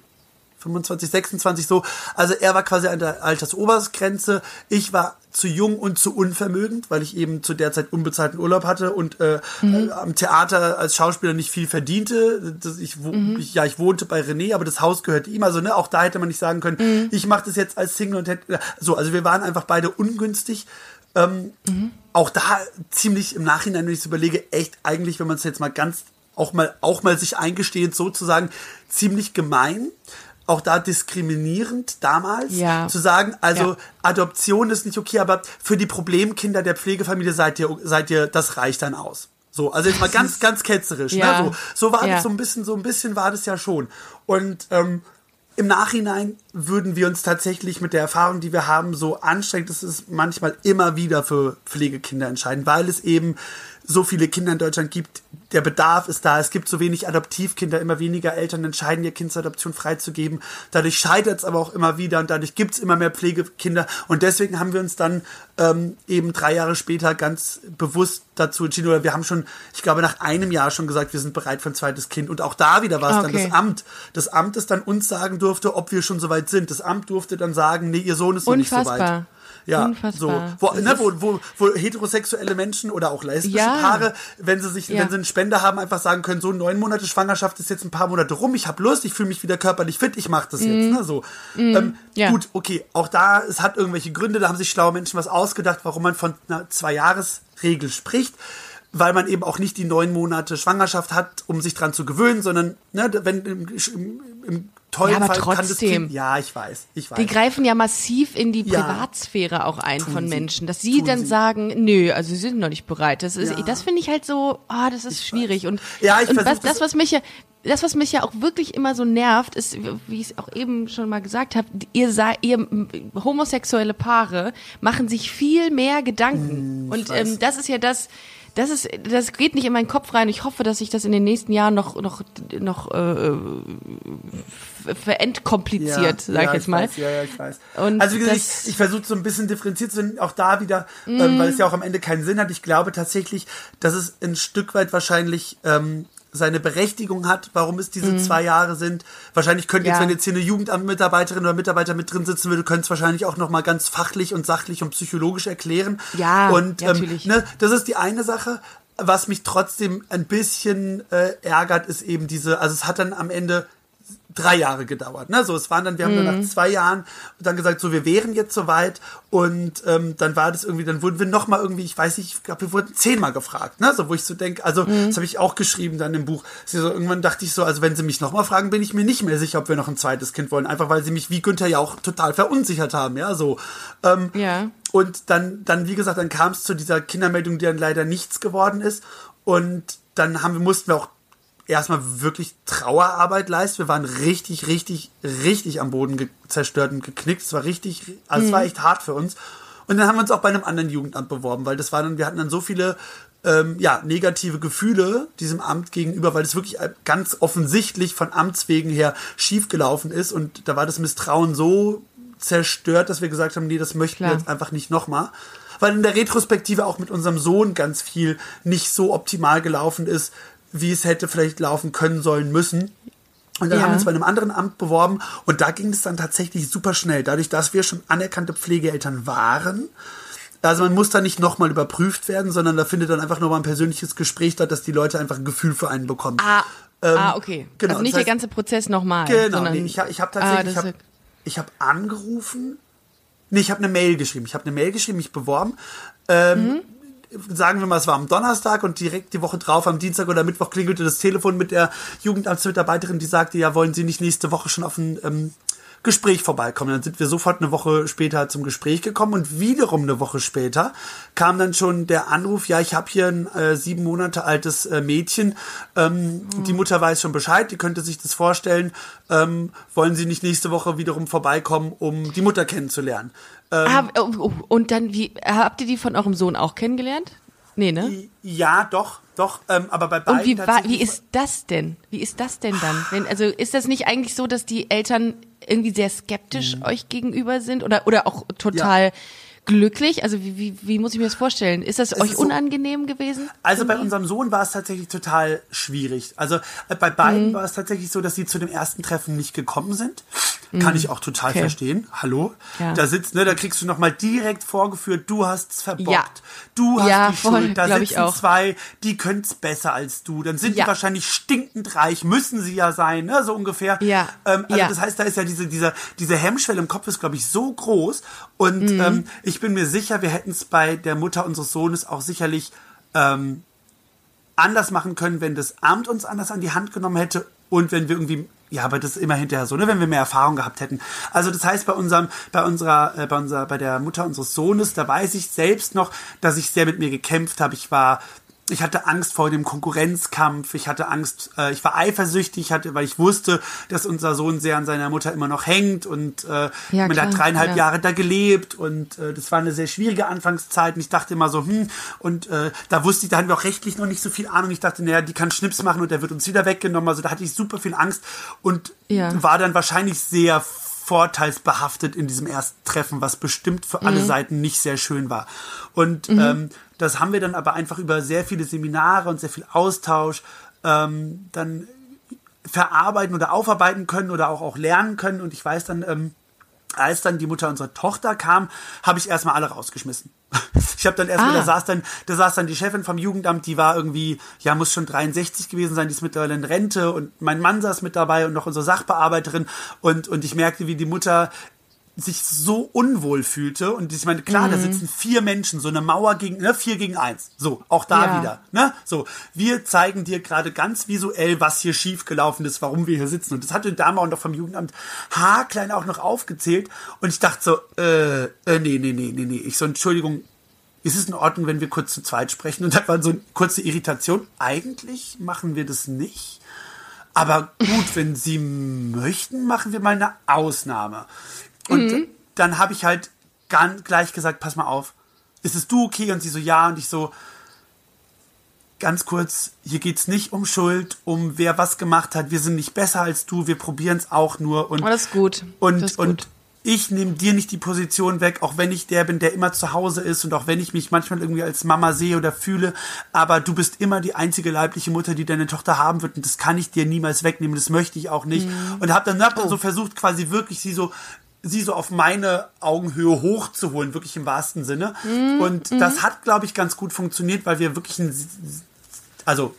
25, 26 so. Also er war quasi an der Altersobergrenze. Ich war zu jung und zu unvermögend, weil ich eben zu der Zeit unbezahlten Urlaub hatte und äh, mhm. am Theater als Schauspieler nicht viel verdiente. Das, ich, mhm. ich, ja, ich wohnte bei René, aber das Haus gehörte ihm. Also ne, auch da hätte man nicht sagen können, mhm. ich mache das jetzt als Single und hätte so. Also wir waren einfach beide ungünstig. Ähm, mhm. Auch da ziemlich im Nachhinein, wenn ich es überlege, echt eigentlich, wenn man es jetzt mal ganz auch mal auch mal sich eingestehend sozusagen ziemlich gemein auch da diskriminierend damals ja. zu sagen, also ja. Adoption ist nicht okay, aber für die Problemkinder der Pflegefamilie seid ihr, seid ihr, das reicht dann aus. So, also jetzt mal ganz, ganz ketzerisch. Ne? Ja. Ne? So, so war das so ein bisschen, so ein bisschen war das ja schon. Und ähm, im Nachhinein würden wir uns tatsächlich mit der Erfahrung, die wir haben, so anstrengend, dass es manchmal immer wieder für Pflegekinder entscheiden, weil es eben so viele Kinder in Deutschland gibt, der Bedarf ist da, es gibt so wenig Adoptivkinder, immer weniger Eltern entscheiden, ihr Kind zur Adoption freizugeben. Dadurch scheitert es aber auch immer wieder und dadurch gibt es immer mehr Pflegekinder. Und deswegen haben wir uns dann ähm, eben drei Jahre später ganz bewusst dazu entschieden, oder wir haben schon, ich glaube, nach einem Jahr schon gesagt, wir sind bereit für ein zweites Kind. Und auch da wieder war es okay. dann das Amt. Das Amt, das dann uns sagen durfte, ob wir schon soweit sind. Das Amt durfte dann sagen, nee, ihr Sohn ist noch nicht soweit. Ja, Unfassbar. so. Wo, ne, wo, wo, wo heterosexuelle Menschen oder auch lesbische ja. Paare, wenn sie sich, ja. wenn sie einen Spender haben, einfach sagen können, so neun Monate Schwangerschaft ist jetzt ein paar Monate rum, ich habe Lust, ich fühle mich wieder körperlich fit, ich mache das mm. jetzt. Ne, so. Mm. Ähm, ja. Gut, okay, auch da, es hat irgendwelche Gründe, da haben sich schlaue Menschen was ausgedacht, warum man von einer Zwei-Jahres-Regel spricht weil man eben auch nicht die neun Monate Schwangerschaft hat, um sich dran zu gewöhnen, sondern ne, wenn im, im, im tollen ja, aber Fall trotzdem. das Ja, ich weiß, ich weiß. Die greifen ja massiv in die ja, Privatsphäre auch ein von Menschen, dass sie dann sie. sagen, nö, also sie sind noch nicht bereit. Das ist, ja. das finde ich halt so, ah, oh, das ist ich schwierig. Weiß. Und, ja, ich und was, das, was mich ja, das, was mich ja auch wirklich immer so nervt, ist, wie ich es auch eben schon mal gesagt habe, ihr, ihr homosexuelle Paare machen sich viel mehr Gedanken. Hm, und ähm, das ist ja das, das ist, das geht nicht in meinen Kopf rein. Ich hoffe, dass sich das in den nächsten Jahren noch, noch, noch äh, verentkompliziert, ja, sag ja, ich jetzt mal. Weiß, ja, ja, ich weiß. Und also wie gesagt, ich, ich versuche so ein bisschen differenziert zu sein, auch da wieder, mm. ähm, weil es ja auch am Ende keinen Sinn hat. Ich glaube tatsächlich, dass es ein Stück weit wahrscheinlich ähm, seine Berechtigung hat, warum es diese mhm. zwei Jahre sind. Wahrscheinlich könnte jetzt, wenn jetzt hier eine Jugendamtmitarbeiterin oder Mitarbeiter mit drin sitzen würde, könnte es wahrscheinlich auch nochmal ganz fachlich und sachlich und psychologisch erklären. Ja, und, ähm, natürlich. Ne, das ist die eine Sache. Was mich trotzdem ein bisschen äh, ärgert, ist eben diese, also es hat dann am Ende drei Jahre gedauert. Ne? So, es waren dann, wir haben dann nach zwei Jahren dann gesagt, so, wir wären jetzt soweit und ähm, dann war das irgendwie, dann wurden wir nochmal irgendwie, ich weiß nicht, ich glaube, wir wurden zehnmal gefragt, ne? So, wo ich so denke, also das habe ich auch geschrieben dann im Buch. So, irgendwann dachte ich so, also wenn sie mich nochmal fragen, bin ich mir nicht mehr sicher, ob wir noch ein zweites Kind wollen. Einfach weil sie mich wie Günther ja auch total verunsichert haben, ja, so. Ähm, Ja. und dann, dann, wie gesagt, dann kam es zu dieser Kindermeldung, die dann leider nichts geworden ist. Und dann haben wir, mussten wir auch erstmal wirklich Trauerarbeit leisten. Wir waren richtig, richtig, richtig am Boden zerstört und geknickt. Es war richtig, also es war echt hart für uns. Und dann haben wir uns auch bei einem anderen Jugendamt beworben, weil das war dann, wir hatten dann so viele ähm, ja, negative Gefühle diesem Amt gegenüber, weil es wirklich ganz offensichtlich von Amts wegen her schiefgelaufen ist. Und da war das Misstrauen so zerstört, dass wir gesagt haben, nee, das möchten Klar. wir jetzt einfach nicht nochmal. Weil in der Retrospektive auch mit unserem Sohn ganz viel nicht so optimal gelaufen ist, wie es hätte vielleicht laufen können sollen müssen. Und dann Ja. haben wir uns bei einem anderen Amt beworben und da ging es dann tatsächlich super schnell. Dadurch, dass wir schon anerkannte Pflegeeltern waren, also man muss da nicht nochmal überprüft werden, sondern da findet dann einfach nochmal ein persönliches Gespräch statt, dass die Leute einfach ein Gefühl für einen bekommen. Ah, ah okay. genau, also nicht das heißt- der ganze Prozess nochmal. Genau, sondern, nee, ich, ich habe Ah, tatsächlich, das ich habe hab angerufen, nee, ich habe eine Mail geschrieben, ich habe eine Mail geschrieben, mich beworben, ähm, sagen wir mal, es war am Donnerstag und direkt die Woche drauf, am Dienstag oder Mittwoch klingelte das Telefon mit der Jugendamtsmitarbeiterin, die sagte, ja, wollen Sie nicht nächste Woche schon auf ein ähm, Gespräch vorbeikommen. Dann sind wir sofort eine Woche später zum Gespräch gekommen und wiederum eine Woche später kam dann schon der Anruf, ja, ich habe hier ein äh, sieben Monate altes äh, Mädchen, ähm, die Mutter weiß schon Bescheid, die könnte sich das vorstellen, ähm, wollen Sie nicht nächste Woche wiederum vorbeikommen, um die Mutter kennenzulernen. Ähm, Ah, oh, oh, und dann, wie, habt ihr die von eurem Sohn auch kennengelernt? Nee, ne? ja, doch, doch, ähm, aber bei beiden Und wie, war, wie ist das denn? Wie ist das denn dann? Wenn, also ist das nicht eigentlich so, dass die Eltern irgendwie sehr skeptisch euch gegenüber sind oder, oder auch total glücklich? Also wie, wie, wie muss ich mir das vorstellen? Ist das euch ist so- unangenehm gewesen? Also bei unserem Sohn war es tatsächlich total schwierig. Also äh, bei Mhm. beiden war es tatsächlich so, dass sie zu dem ersten Treffen nicht gekommen sind. Kann ich auch total Mhm. Okay. verstehen. Hallo? Ja. Da sitzt, ne, da kriegst du nochmal direkt vorgeführt, du hast's verbockt. Ja. Du hast Ja, die voll, Schuld. Da sitzen zwei, die können's besser als du. Dann sind die wahrscheinlich stinkend reich, müssen sie ja sein, ne, so ungefähr. Ja. Ähm, also das heißt, da ist ja diese, diese, diese Hemmschwelle im Kopf ist, glaube ich, so groß. Und Mhm. ähm, ich bin mir sicher, wir hätten es bei der Mutter unseres Sohnes auch sicherlich ähm, anders machen können, wenn das Amt uns anders an die Hand genommen hätte und wenn wir irgendwie ja, aber das ist immer hinterher so, ne, wenn wir mehr Erfahrung gehabt hätten. Also das heißt bei unserem, bei unserer, äh, bei unserer, bei der Mutter unseres Sohnes, da weiß ich selbst noch, dass ich sehr mit mir gekämpft habe. Ich war, ich hatte Angst vor dem Konkurrenzkampf. Ich hatte Angst, äh, ich war eifersüchtig, hatte, weil ich wusste, dass unser Sohn sehr an seiner Mutter immer noch hängt und äh, Ja, man hat dreieinhalb ja. Jahre da gelebt und äh, das war eine sehr schwierige Anfangszeit und ich dachte immer so, hm, und äh, da wusste ich, da hatten wir auch rechtlich noch nicht so viel Ahnung. Ich dachte, naja, die kann Schnips machen und der wird uns wieder weggenommen. Also da hatte ich super viel Angst und Ja. war dann wahrscheinlich sehr vorteilsbehaftet in diesem ersten Treffen, was bestimmt für Mhm. alle Seiten nicht sehr schön war. Und ähm, das haben wir dann aber einfach über sehr viele Seminare und sehr viel Austausch ähm, dann verarbeiten oder aufarbeiten können oder auch, auch lernen können. Und ich weiß dann, ähm, als dann die Mutter unserer Tochter kam, habe ich erstmal alle rausgeschmissen. Ich habe dann erstmal, Ah. da saß dann, da saß dann die Chefin vom Jugendamt, die war irgendwie, ja, muss schon 63 gewesen sein, die ist mittlerweile in Rente und mein Mann saß mit dabei und noch unsere Sachbearbeiterin und, und ich merkte, wie die Mutter sich so unwohl fühlte und ich meine, klar, Mhm. da sitzen vier Menschen, so eine Mauer gegen, ne, vier gegen eins. So, auch da Ja. wieder, ne? So, wir zeigen dir gerade ganz visuell, was hier schiefgelaufen ist, warum wir hier sitzen. Und das hatte auch noch vom Jugendamt haarklein auch noch aufgezählt und ich dachte so, äh, äh nee, nee, nee, nee, nee. Ich so, Entschuldigung, ist es in Ordnung, wenn wir kurz zu zweit sprechen? Und da war so eine kurze Irritation. Eigentlich machen wir das nicht. Aber gut, wenn Sie möchten, machen wir mal eine Ausnahme. Und dann habe ich halt ganz gleich gesagt, pass mal auf, ist es du okay? Und sie so, ja. Und ich so, ganz kurz, hier geht's nicht um Schuld, um wer was gemacht hat. Wir sind nicht besser als du, wir probieren es auch nur. Und, das ist gut. Und, Das ist und gut. ich nehme dir nicht die Position weg, auch wenn ich der bin, der immer zu Hause ist und auch wenn ich mich manchmal irgendwie als Mama sehe oder fühle, aber du bist immer die einzige leibliche Mutter, die deine Tochter haben wird und das kann ich dir niemals wegnehmen, das möchte ich auch nicht. Mhm. Und habe dann, hab Oh. dann so versucht, quasi wirklich sie so sie so auf meine Augenhöhe hochzuholen, wirklich im wahrsten Sinne. Mhm. Und das hat, glaube ich, ganz gut funktioniert, weil wir wirklich ein, also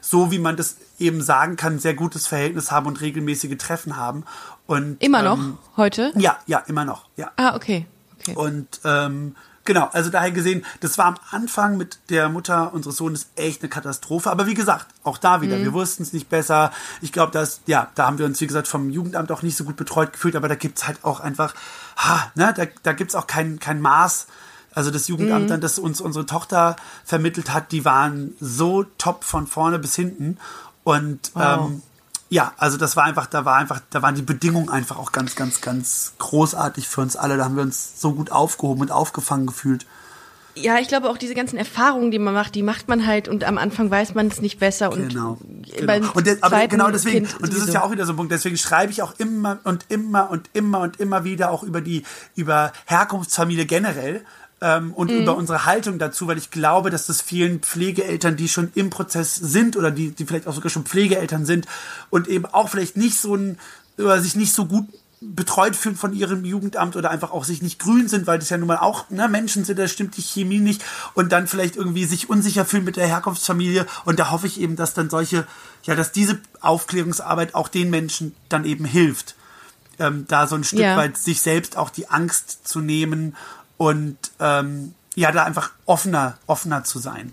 so wie man das eben sagen kann, sehr gutes Verhältnis haben und regelmäßige Treffen haben. Und, Immer noch ähm, heute? Ja, ja, immer noch. Ja. Ah, okay. okay. Und ähm, genau, also daher gesehen, das war am Anfang mit der Mutter unseres Sohnes echt eine Katastrophe. Aber wie gesagt, auch da wieder, wir wussten es nicht besser. Ich glaube, dass, ja, da haben wir uns, wie gesagt, vom Jugendamt auch nicht so gut betreut gefühlt, aber da gibt's halt auch einfach, ha, ne, da, da gibt's auch kein, kein Maß. Also das Jugendamt, dann, das uns unsere Tochter vermittelt hat, die waren so top von vorne bis hinten. Und ähm, ja, also das war einfach, da war einfach, da waren die Bedingungen einfach auch ganz, ganz, ganz großartig für uns alle. Da haben wir uns so gut aufgehoben und aufgefangen gefühlt. Ja, ich glaube auch diese ganzen Erfahrungen, die man macht, die macht man halt und am Anfang weiß man es nicht besser und Genau. genau. Und das, aber genau deswegen, Kind und das ist sowieso. ja auch wieder so ein Punkt, deswegen schreibe ich auch immer und immer und immer und immer wieder auch über die, über Herkunftsfamilie generell. Ähm, und Mhm. über unsere Haltung dazu, weil ich glaube, dass das vielen Pflegeeltern, die schon im Prozess sind oder die, die vielleicht auch sogar schon Pflegeeltern sind und eben auch vielleicht nicht so ein, oder sich nicht so gut betreut fühlen von ihrem Jugendamt oder einfach auch sich nicht grün sind, weil das ja nun mal auch ne, Menschen sind, da stimmt die Chemie nicht und dann vielleicht irgendwie sich unsicher fühlen mit der Herkunftsfamilie und da hoffe ich eben, dass dann solche, ja, dass diese Aufklärungsarbeit auch den Menschen dann eben hilft, ähm, da so ein Stück Ja. weit sich selbst auch die Angst zu nehmen und ähm, ja, da einfach offener, offener zu sein.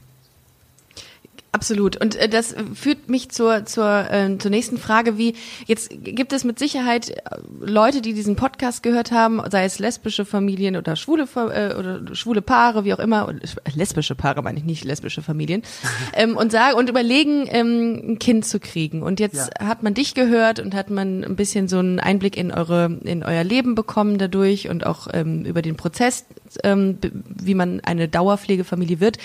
Absolut. Und äh, das führt mich zur, zur, äh, zur nächsten Frage, wie jetzt gibt es mit Sicherheit äh, Leute, die diesen Podcast gehört haben, sei es lesbische Familien oder schwule äh, oder schwule Paare, wie auch immer, und, äh, lesbische Paare meine ich nicht lesbische Familien, ähm, und sagen und überlegen, ähm, ein Kind zu kriegen. Und jetzt Ja. hat man dich gehört und hat man ein bisschen so einen Einblick in eure in euer Leben bekommen dadurch und auch ähm, über den Prozess, ähm, wie man eine Dauerpflegefamilie wird.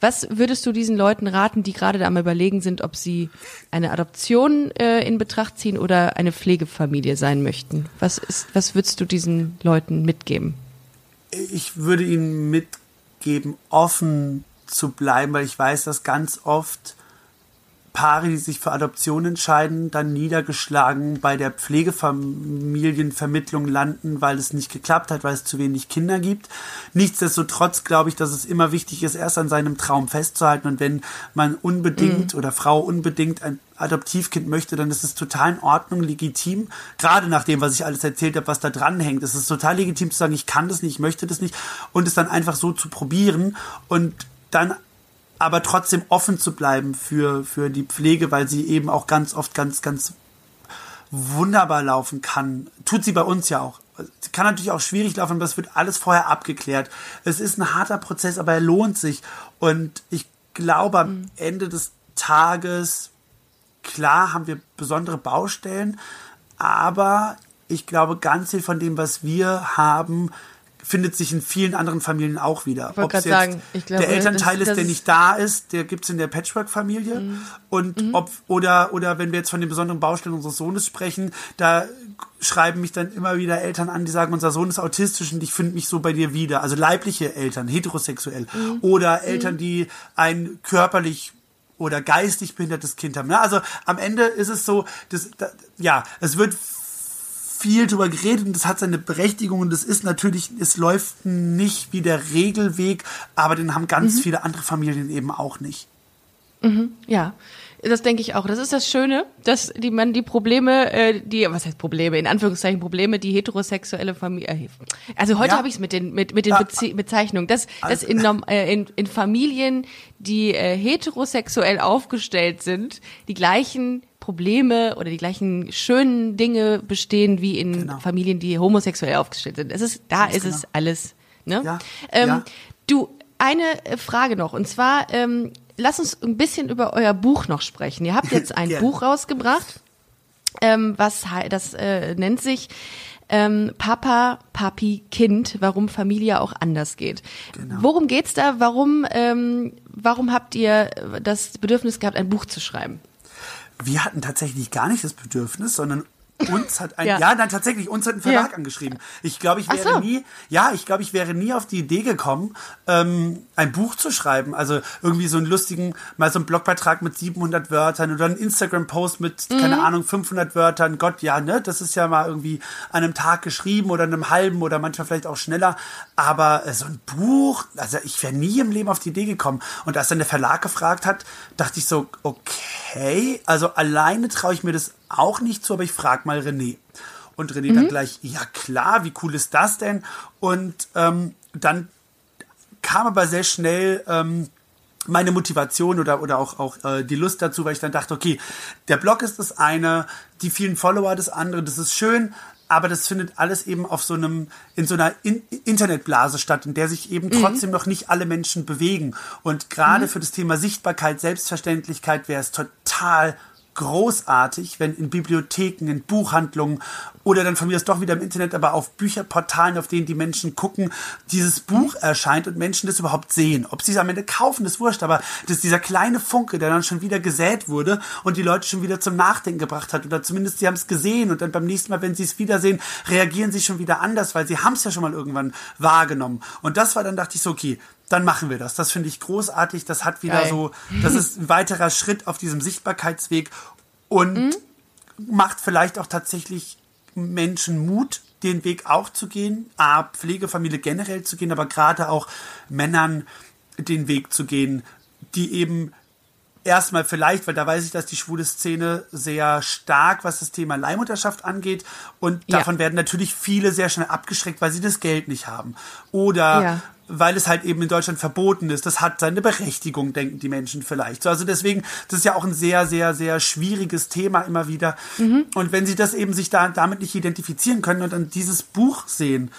Was würdest du diesen Leuten raten, die gerade da am überlegen sind, ob sie eine Adoption äh, in Betracht ziehen oder eine Pflegefamilie sein möchten? Was ist, was würdest du diesen Leuten mitgeben? ich würde ihnen mitgeben, offen zu bleiben, weil ich weiß, dass ganz oft Paare, die sich für Adoption entscheiden, dann niedergeschlagen bei der Pflegefamilienvermittlung landen, weil es nicht geklappt hat, weil es zu wenig Kinder gibt. Nichtsdestotrotz glaube ich, dass es immer wichtig ist, erst an seinem Traum festzuhalten. Und wenn man unbedingt oder Frau unbedingt ein Adoptivkind möchte, dann ist es total in Ordnung, legitim. Gerade nach dem, was ich alles erzählt habe, was da dran hängt, ist es total legitim zu sagen, ich kann das nicht, ich möchte das nicht und es dann einfach so zu probieren und dann aber trotzdem offen zu bleiben für, für die Pflege, weil sie eben auch ganz oft ganz, ganz wunderbar laufen kann. Tut sie bei uns ja auch. Sie kann natürlich auch schwierig laufen, aber es wird alles vorher abgeklärt. Es ist ein harter Prozess, aber er lohnt sich. Und ich glaube, am Ende des Tages, klar haben wir besondere Baustellen, aber ich glaube, ganz viel von dem, was wir haben, findet sich in vielen anderen Familien auch wieder. wollte Ob's grad jetzt sagen, ich glaube, der Elternteil das- ist, das der ist- nicht da ist, der gibt's in der Patchwork-Familie. Und ob, oder, oder wenn wir jetzt von den besonderen Baustellen unseres Sohnes sprechen, da schreiben mich dann immer wieder Eltern an, die sagen, unser Sohn ist autistisch und ich finde mich so bei dir wieder. Also leibliche Eltern, heterosexuell. Oder Eltern, die ein körperlich oder geistig behindertes Kind haben. Also am Ende ist es so, dass, da, ja, es wird viel drüber geredet und das hat seine Berechtigung und es ist natürlich, es läuft nicht wie der Regelweg, aber den haben ganz viele andere Familien eben auch nicht. Ja, das denke ich auch. Das ist das Schöne, dass die man die Probleme, äh, die was heißt Probleme in Anführungszeichen Probleme, die heterosexuelle Familie. Äh, also heute Ja. habe ich es mit den mit mit den Ja. Beze Bezeichnungen, dass dass in, norm- äh, in in Familien, die äh, heterosexuell aufgestellt sind, die gleichen Probleme oder die gleichen schönen Dinge bestehen wie in Genau. Familien, die homosexuell aufgestellt sind. Es ist da ist es genau. alles. Ne? Ja, Ähm, ja. Du, eine Frage noch. Und zwar, ähm, lass uns ein bisschen über euer Buch noch sprechen. Ihr habt jetzt ein. Buch rausgebracht, ähm, was das äh, nennt sich ähm, Papa, Papi, Kind, warum Familie auch anders geht. Genau. Worum geht's da? Warum, ähm, warum habt ihr das Bedürfnis gehabt, ein Buch zu schreiben? Wir hatten tatsächlich gar nicht das Bedürfnis, sondern uns hat ein, Ja. ja, nein, tatsächlich, uns hat ein Verlag Ja. angeschrieben. Ich glaube, ich wäre so. nie, ja, ich glaube, ich wäre nie auf die Idee gekommen, ähm, ein Buch zu schreiben. Also irgendwie so einen lustigen, mal so einen Blogbeitrag mit 700 Wörtern oder einen Instagram-Post mit, keine Mhm. Ahnung, 500 Wörtern. Gott, ja, ne, das ist ja mal irgendwie an einem Tag geschrieben oder einem halben oder manchmal vielleicht auch schneller. Aber äh, so ein Buch, also ich wäre nie im Leben auf die Idee gekommen. Und als dann der Verlag gefragt hat, dachte ich so, okay, also alleine traue ich mir das auch nicht zu, aber ich frage mal René. Und René Mhm. dann gleich, ja klar, wie cool ist das denn? Und ähm, dann kam aber sehr schnell ähm, meine Motivation oder, oder auch, auch äh, die Lust dazu, weil ich dann dachte, okay, der Blog ist das eine, die vielen Follower das andere, das ist schön, aber das findet alles eben auf so einem, in so einer in Internetblase statt, in der sich eben trotzdem noch nicht alle Menschen bewegen. Und gerade für das Thema Sichtbarkeit, Selbstverständlichkeit wäre es total großartig, wenn in Bibliotheken, in Buchhandlungen oder dann von mir aus doch wieder im Internet, aber auf Bücherportalen, auf denen die Menschen gucken, dieses Buch erscheint und Menschen das überhaupt sehen. Ob sie es am Ende kaufen, ist wurscht, aber das ist dieser kleine Funke, der dann schon wieder gesät wurde und die Leute schon wieder zum Nachdenken gebracht hat oder zumindest sie haben es gesehen und dann beim nächsten Mal, wenn sie es wiedersehen, reagieren sie schon wieder anders, weil sie haben es ja schon mal irgendwann wahrgenommen. Und das war dann, dachte ich so, okay, dann machen wir das. Das finde ich großartig. Das hat wieder Geil. so, das ist ein weiterer Schritt auf diesem Sichtbarkeitsweg und macht vielleicht auch tatsächlich Menschen Mut, den Weg auch zu gehen, A, Pflegefamilie generell zu gehen, aber gerade auch Männern den Weg zu gehen, die eben erstmal vielleicht, weil da weiß ich, dass die schwule Szene sehr stark, was das Thema Leihmutterschaft angeht. Und Ja. davon werden natürlich viele sehr schnell abgeschreckt, weil sie das Geld nicht haben. Oder Ja. Weil es halt eben in Deutschland verboten ist. Das hat seine Berechtigung, denken die Menschen vielleicht. So, also deswegen, das ist ja auch ein sehr, sehr, sehr schwieriges Thema immer wieder. Und wenn sie das eben sich da damit nicht identifizieren können und dann dieses Buch sehen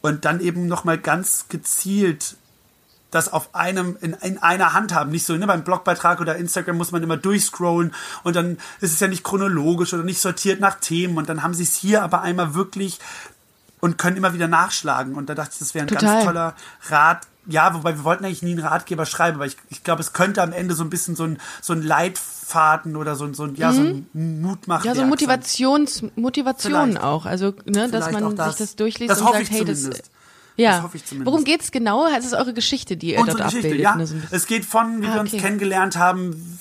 und dann eben nochmal ganz gezielt das auf einem, in, in einer Hand haben. Nicht so, ne, beim Blogbeitrag oder Instagram muss man immer durchscrollen und dann ist es ja nicht chronologisch oder nicht sortiert nach Themen und dann haben sie es hier aber einmal wirklich und können immer wieder nachschlagen. Und da dachte ich, das wäre ein Total. ganz toller Rat. Ja, wobei wir wollten eigentlich nie einen Ratgeber schreiben, aber ich, ich glaube, es könnte am Ende so ein bisschen so ein, so ein Leitfaden oder so ein, so ein, ja, so ein. Mhm. Ja, so Motivations, Motivation Vielleicht. auch. Also, ne, dass man das. sich das durchliest Das und sagt, hey, das. Ja. Das hoffe ich zumindest. Worum geht's genau? Es ist eure Geschichte, die ihr Unsere dort Geschichte, abbildet. ja. ne, so es geht von, wie Ah, wir uns okay. kennengelernt haben,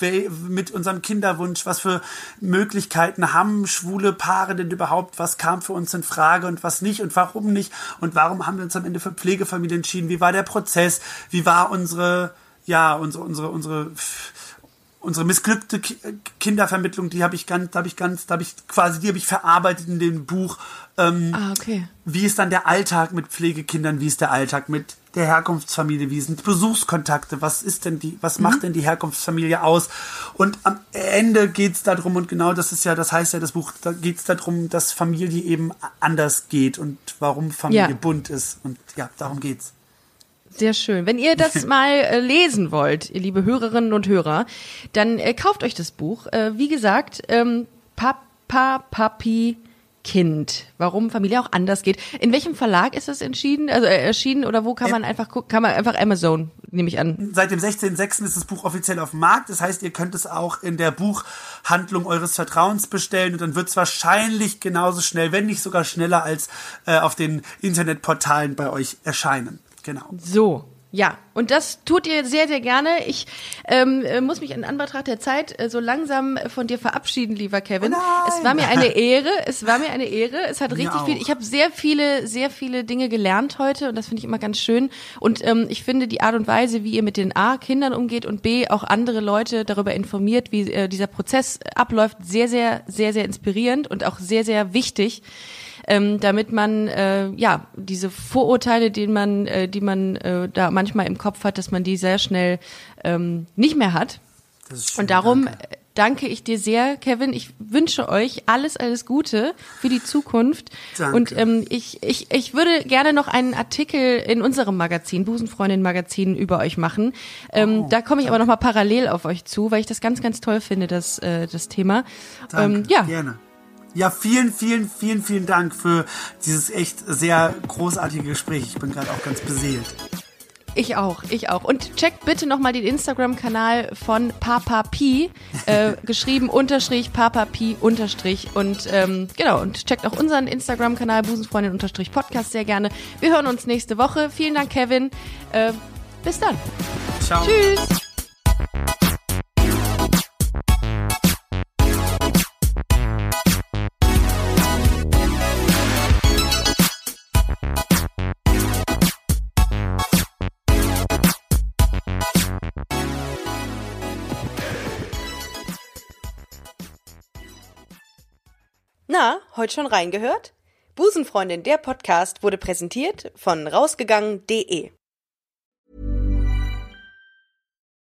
mit unserem Kinderwunsch, was für Möglichkeiten haben schwule Paare denn überhaupt, was kam für uns in Frage und was nicht und warum nicht und warum haben wir uns am Ende für Pflegefamilie entschieden, wie war der Prozess, wie war unsere, ja, unsere, unsere, unsere, unsere missglückte Ki Kindervermittlung, die habe ich ganz, da habe ich ganz, da habe ich quasi, die habe ich verarbeitet in dem Buch. Ähm, ah, okay. wie ist dann der Alltag mit Pflegekindern, wie ist der Alltag mit der Herkunftsfamilie, wie sind Besuchskontakte, was ist denn die, was macht denn die Herkunftsfamilie aus? Und am Ende geht's darum, und genau das ist ja, das heißt ja das Buch, da geht's darum, dass Familie eben anders geht und warum Familie Ja. bunt ist. Und ja, darum geht's. Sehr schön. Wenn ihr das mal äh, lesen wollt, ihr liebe Hörerinnen und Hörer, dann äh, kauft euch das Buch. Äh, wie gesagt, ähm, Papa, Papi, Kind. Warum Familie auch anders geht. In welchem Verlag ist das entschieden? Also äh, erschienen oder wo kann man einfach gucken? Kann man einfach Amazon, nehme ich an. Seit dem 16.06. ist das Buch offiziell auf dem Markt. Das heißt, ihr könnt es auch in der Buchhandlung eures Vertrauens bestellen und dann wird es wahrscheinlich genauso schnell, wenn nicht sogar schneller als äh, auf den Internetportalen bei euch erscheinen. Genau. So. Ja, und das tut ihr sehr, sehr gerne. Ich ähm, äh, muss mich in Anbetracht der Zeit äh, so langsam von dir verabschieden, lieber Kevin. Oh nein. es war mir eine Ehre. Es war mir eine Ehre. Es hat Mir richtig auch. viel. Ich habe sehr viele, sehr viele Dinge gelernt heute und das finde ich immer ganz schön. Und ähm, ich finde die Art und Weise, wie ihr mit den A Kindern umgeht und B auch andere Leute darüber informiert, wie äh, dieser Prozess abläuft, sehr, sehr, sehr, sehr inspirierend und auch sehr, sehr wichtig ähm, damit man äh, ja diese Vorurteile, die man, äh, die man äh, da manchmal im Kopf hat, dass man die sehr schnell ähm, nicht mehr hat. Das ist schön, Und darum danke. äh, danke ich dir sehr, Kevin. Ich wünsche euch alles, alles Gute für die Zukunft. Danke. Und ähm, ich, ich, ich würde gerne noch einen Artikel in unserem Magazin, Busenfreundin Magazin, über euch machen. Ähm, Oh, da komme ich aber noch mal parallel auf euch zu, weil ich das ganz, ganz toll finde, das, äh, das Thema. Danke, Ähm, ja, gerne. Ja, vielen, vielen, vielen, vielen Dank für dieses echt sehr großartige Gespräch. Ich bin gerade auch ganz beseelt. Ich auch, ich auch. Und checkt bitte nochmal den Instagram-Kanal von Papa Pi, äh, geschrieben unterstrich Papa Pi unterstrich und ähm, genau, und checkt auch unseren Instagram-Kanal Busenfreundin unterstrich Podcast sehr gerne. Wir hören uns nächste Woche. Vielen Dank, Kevin. Äh, bis dann. Ciao. Tschüss. Na, heute schon reingehört? Busenfreundin, der Podcast wurde präsentiert von rausgegangen.de.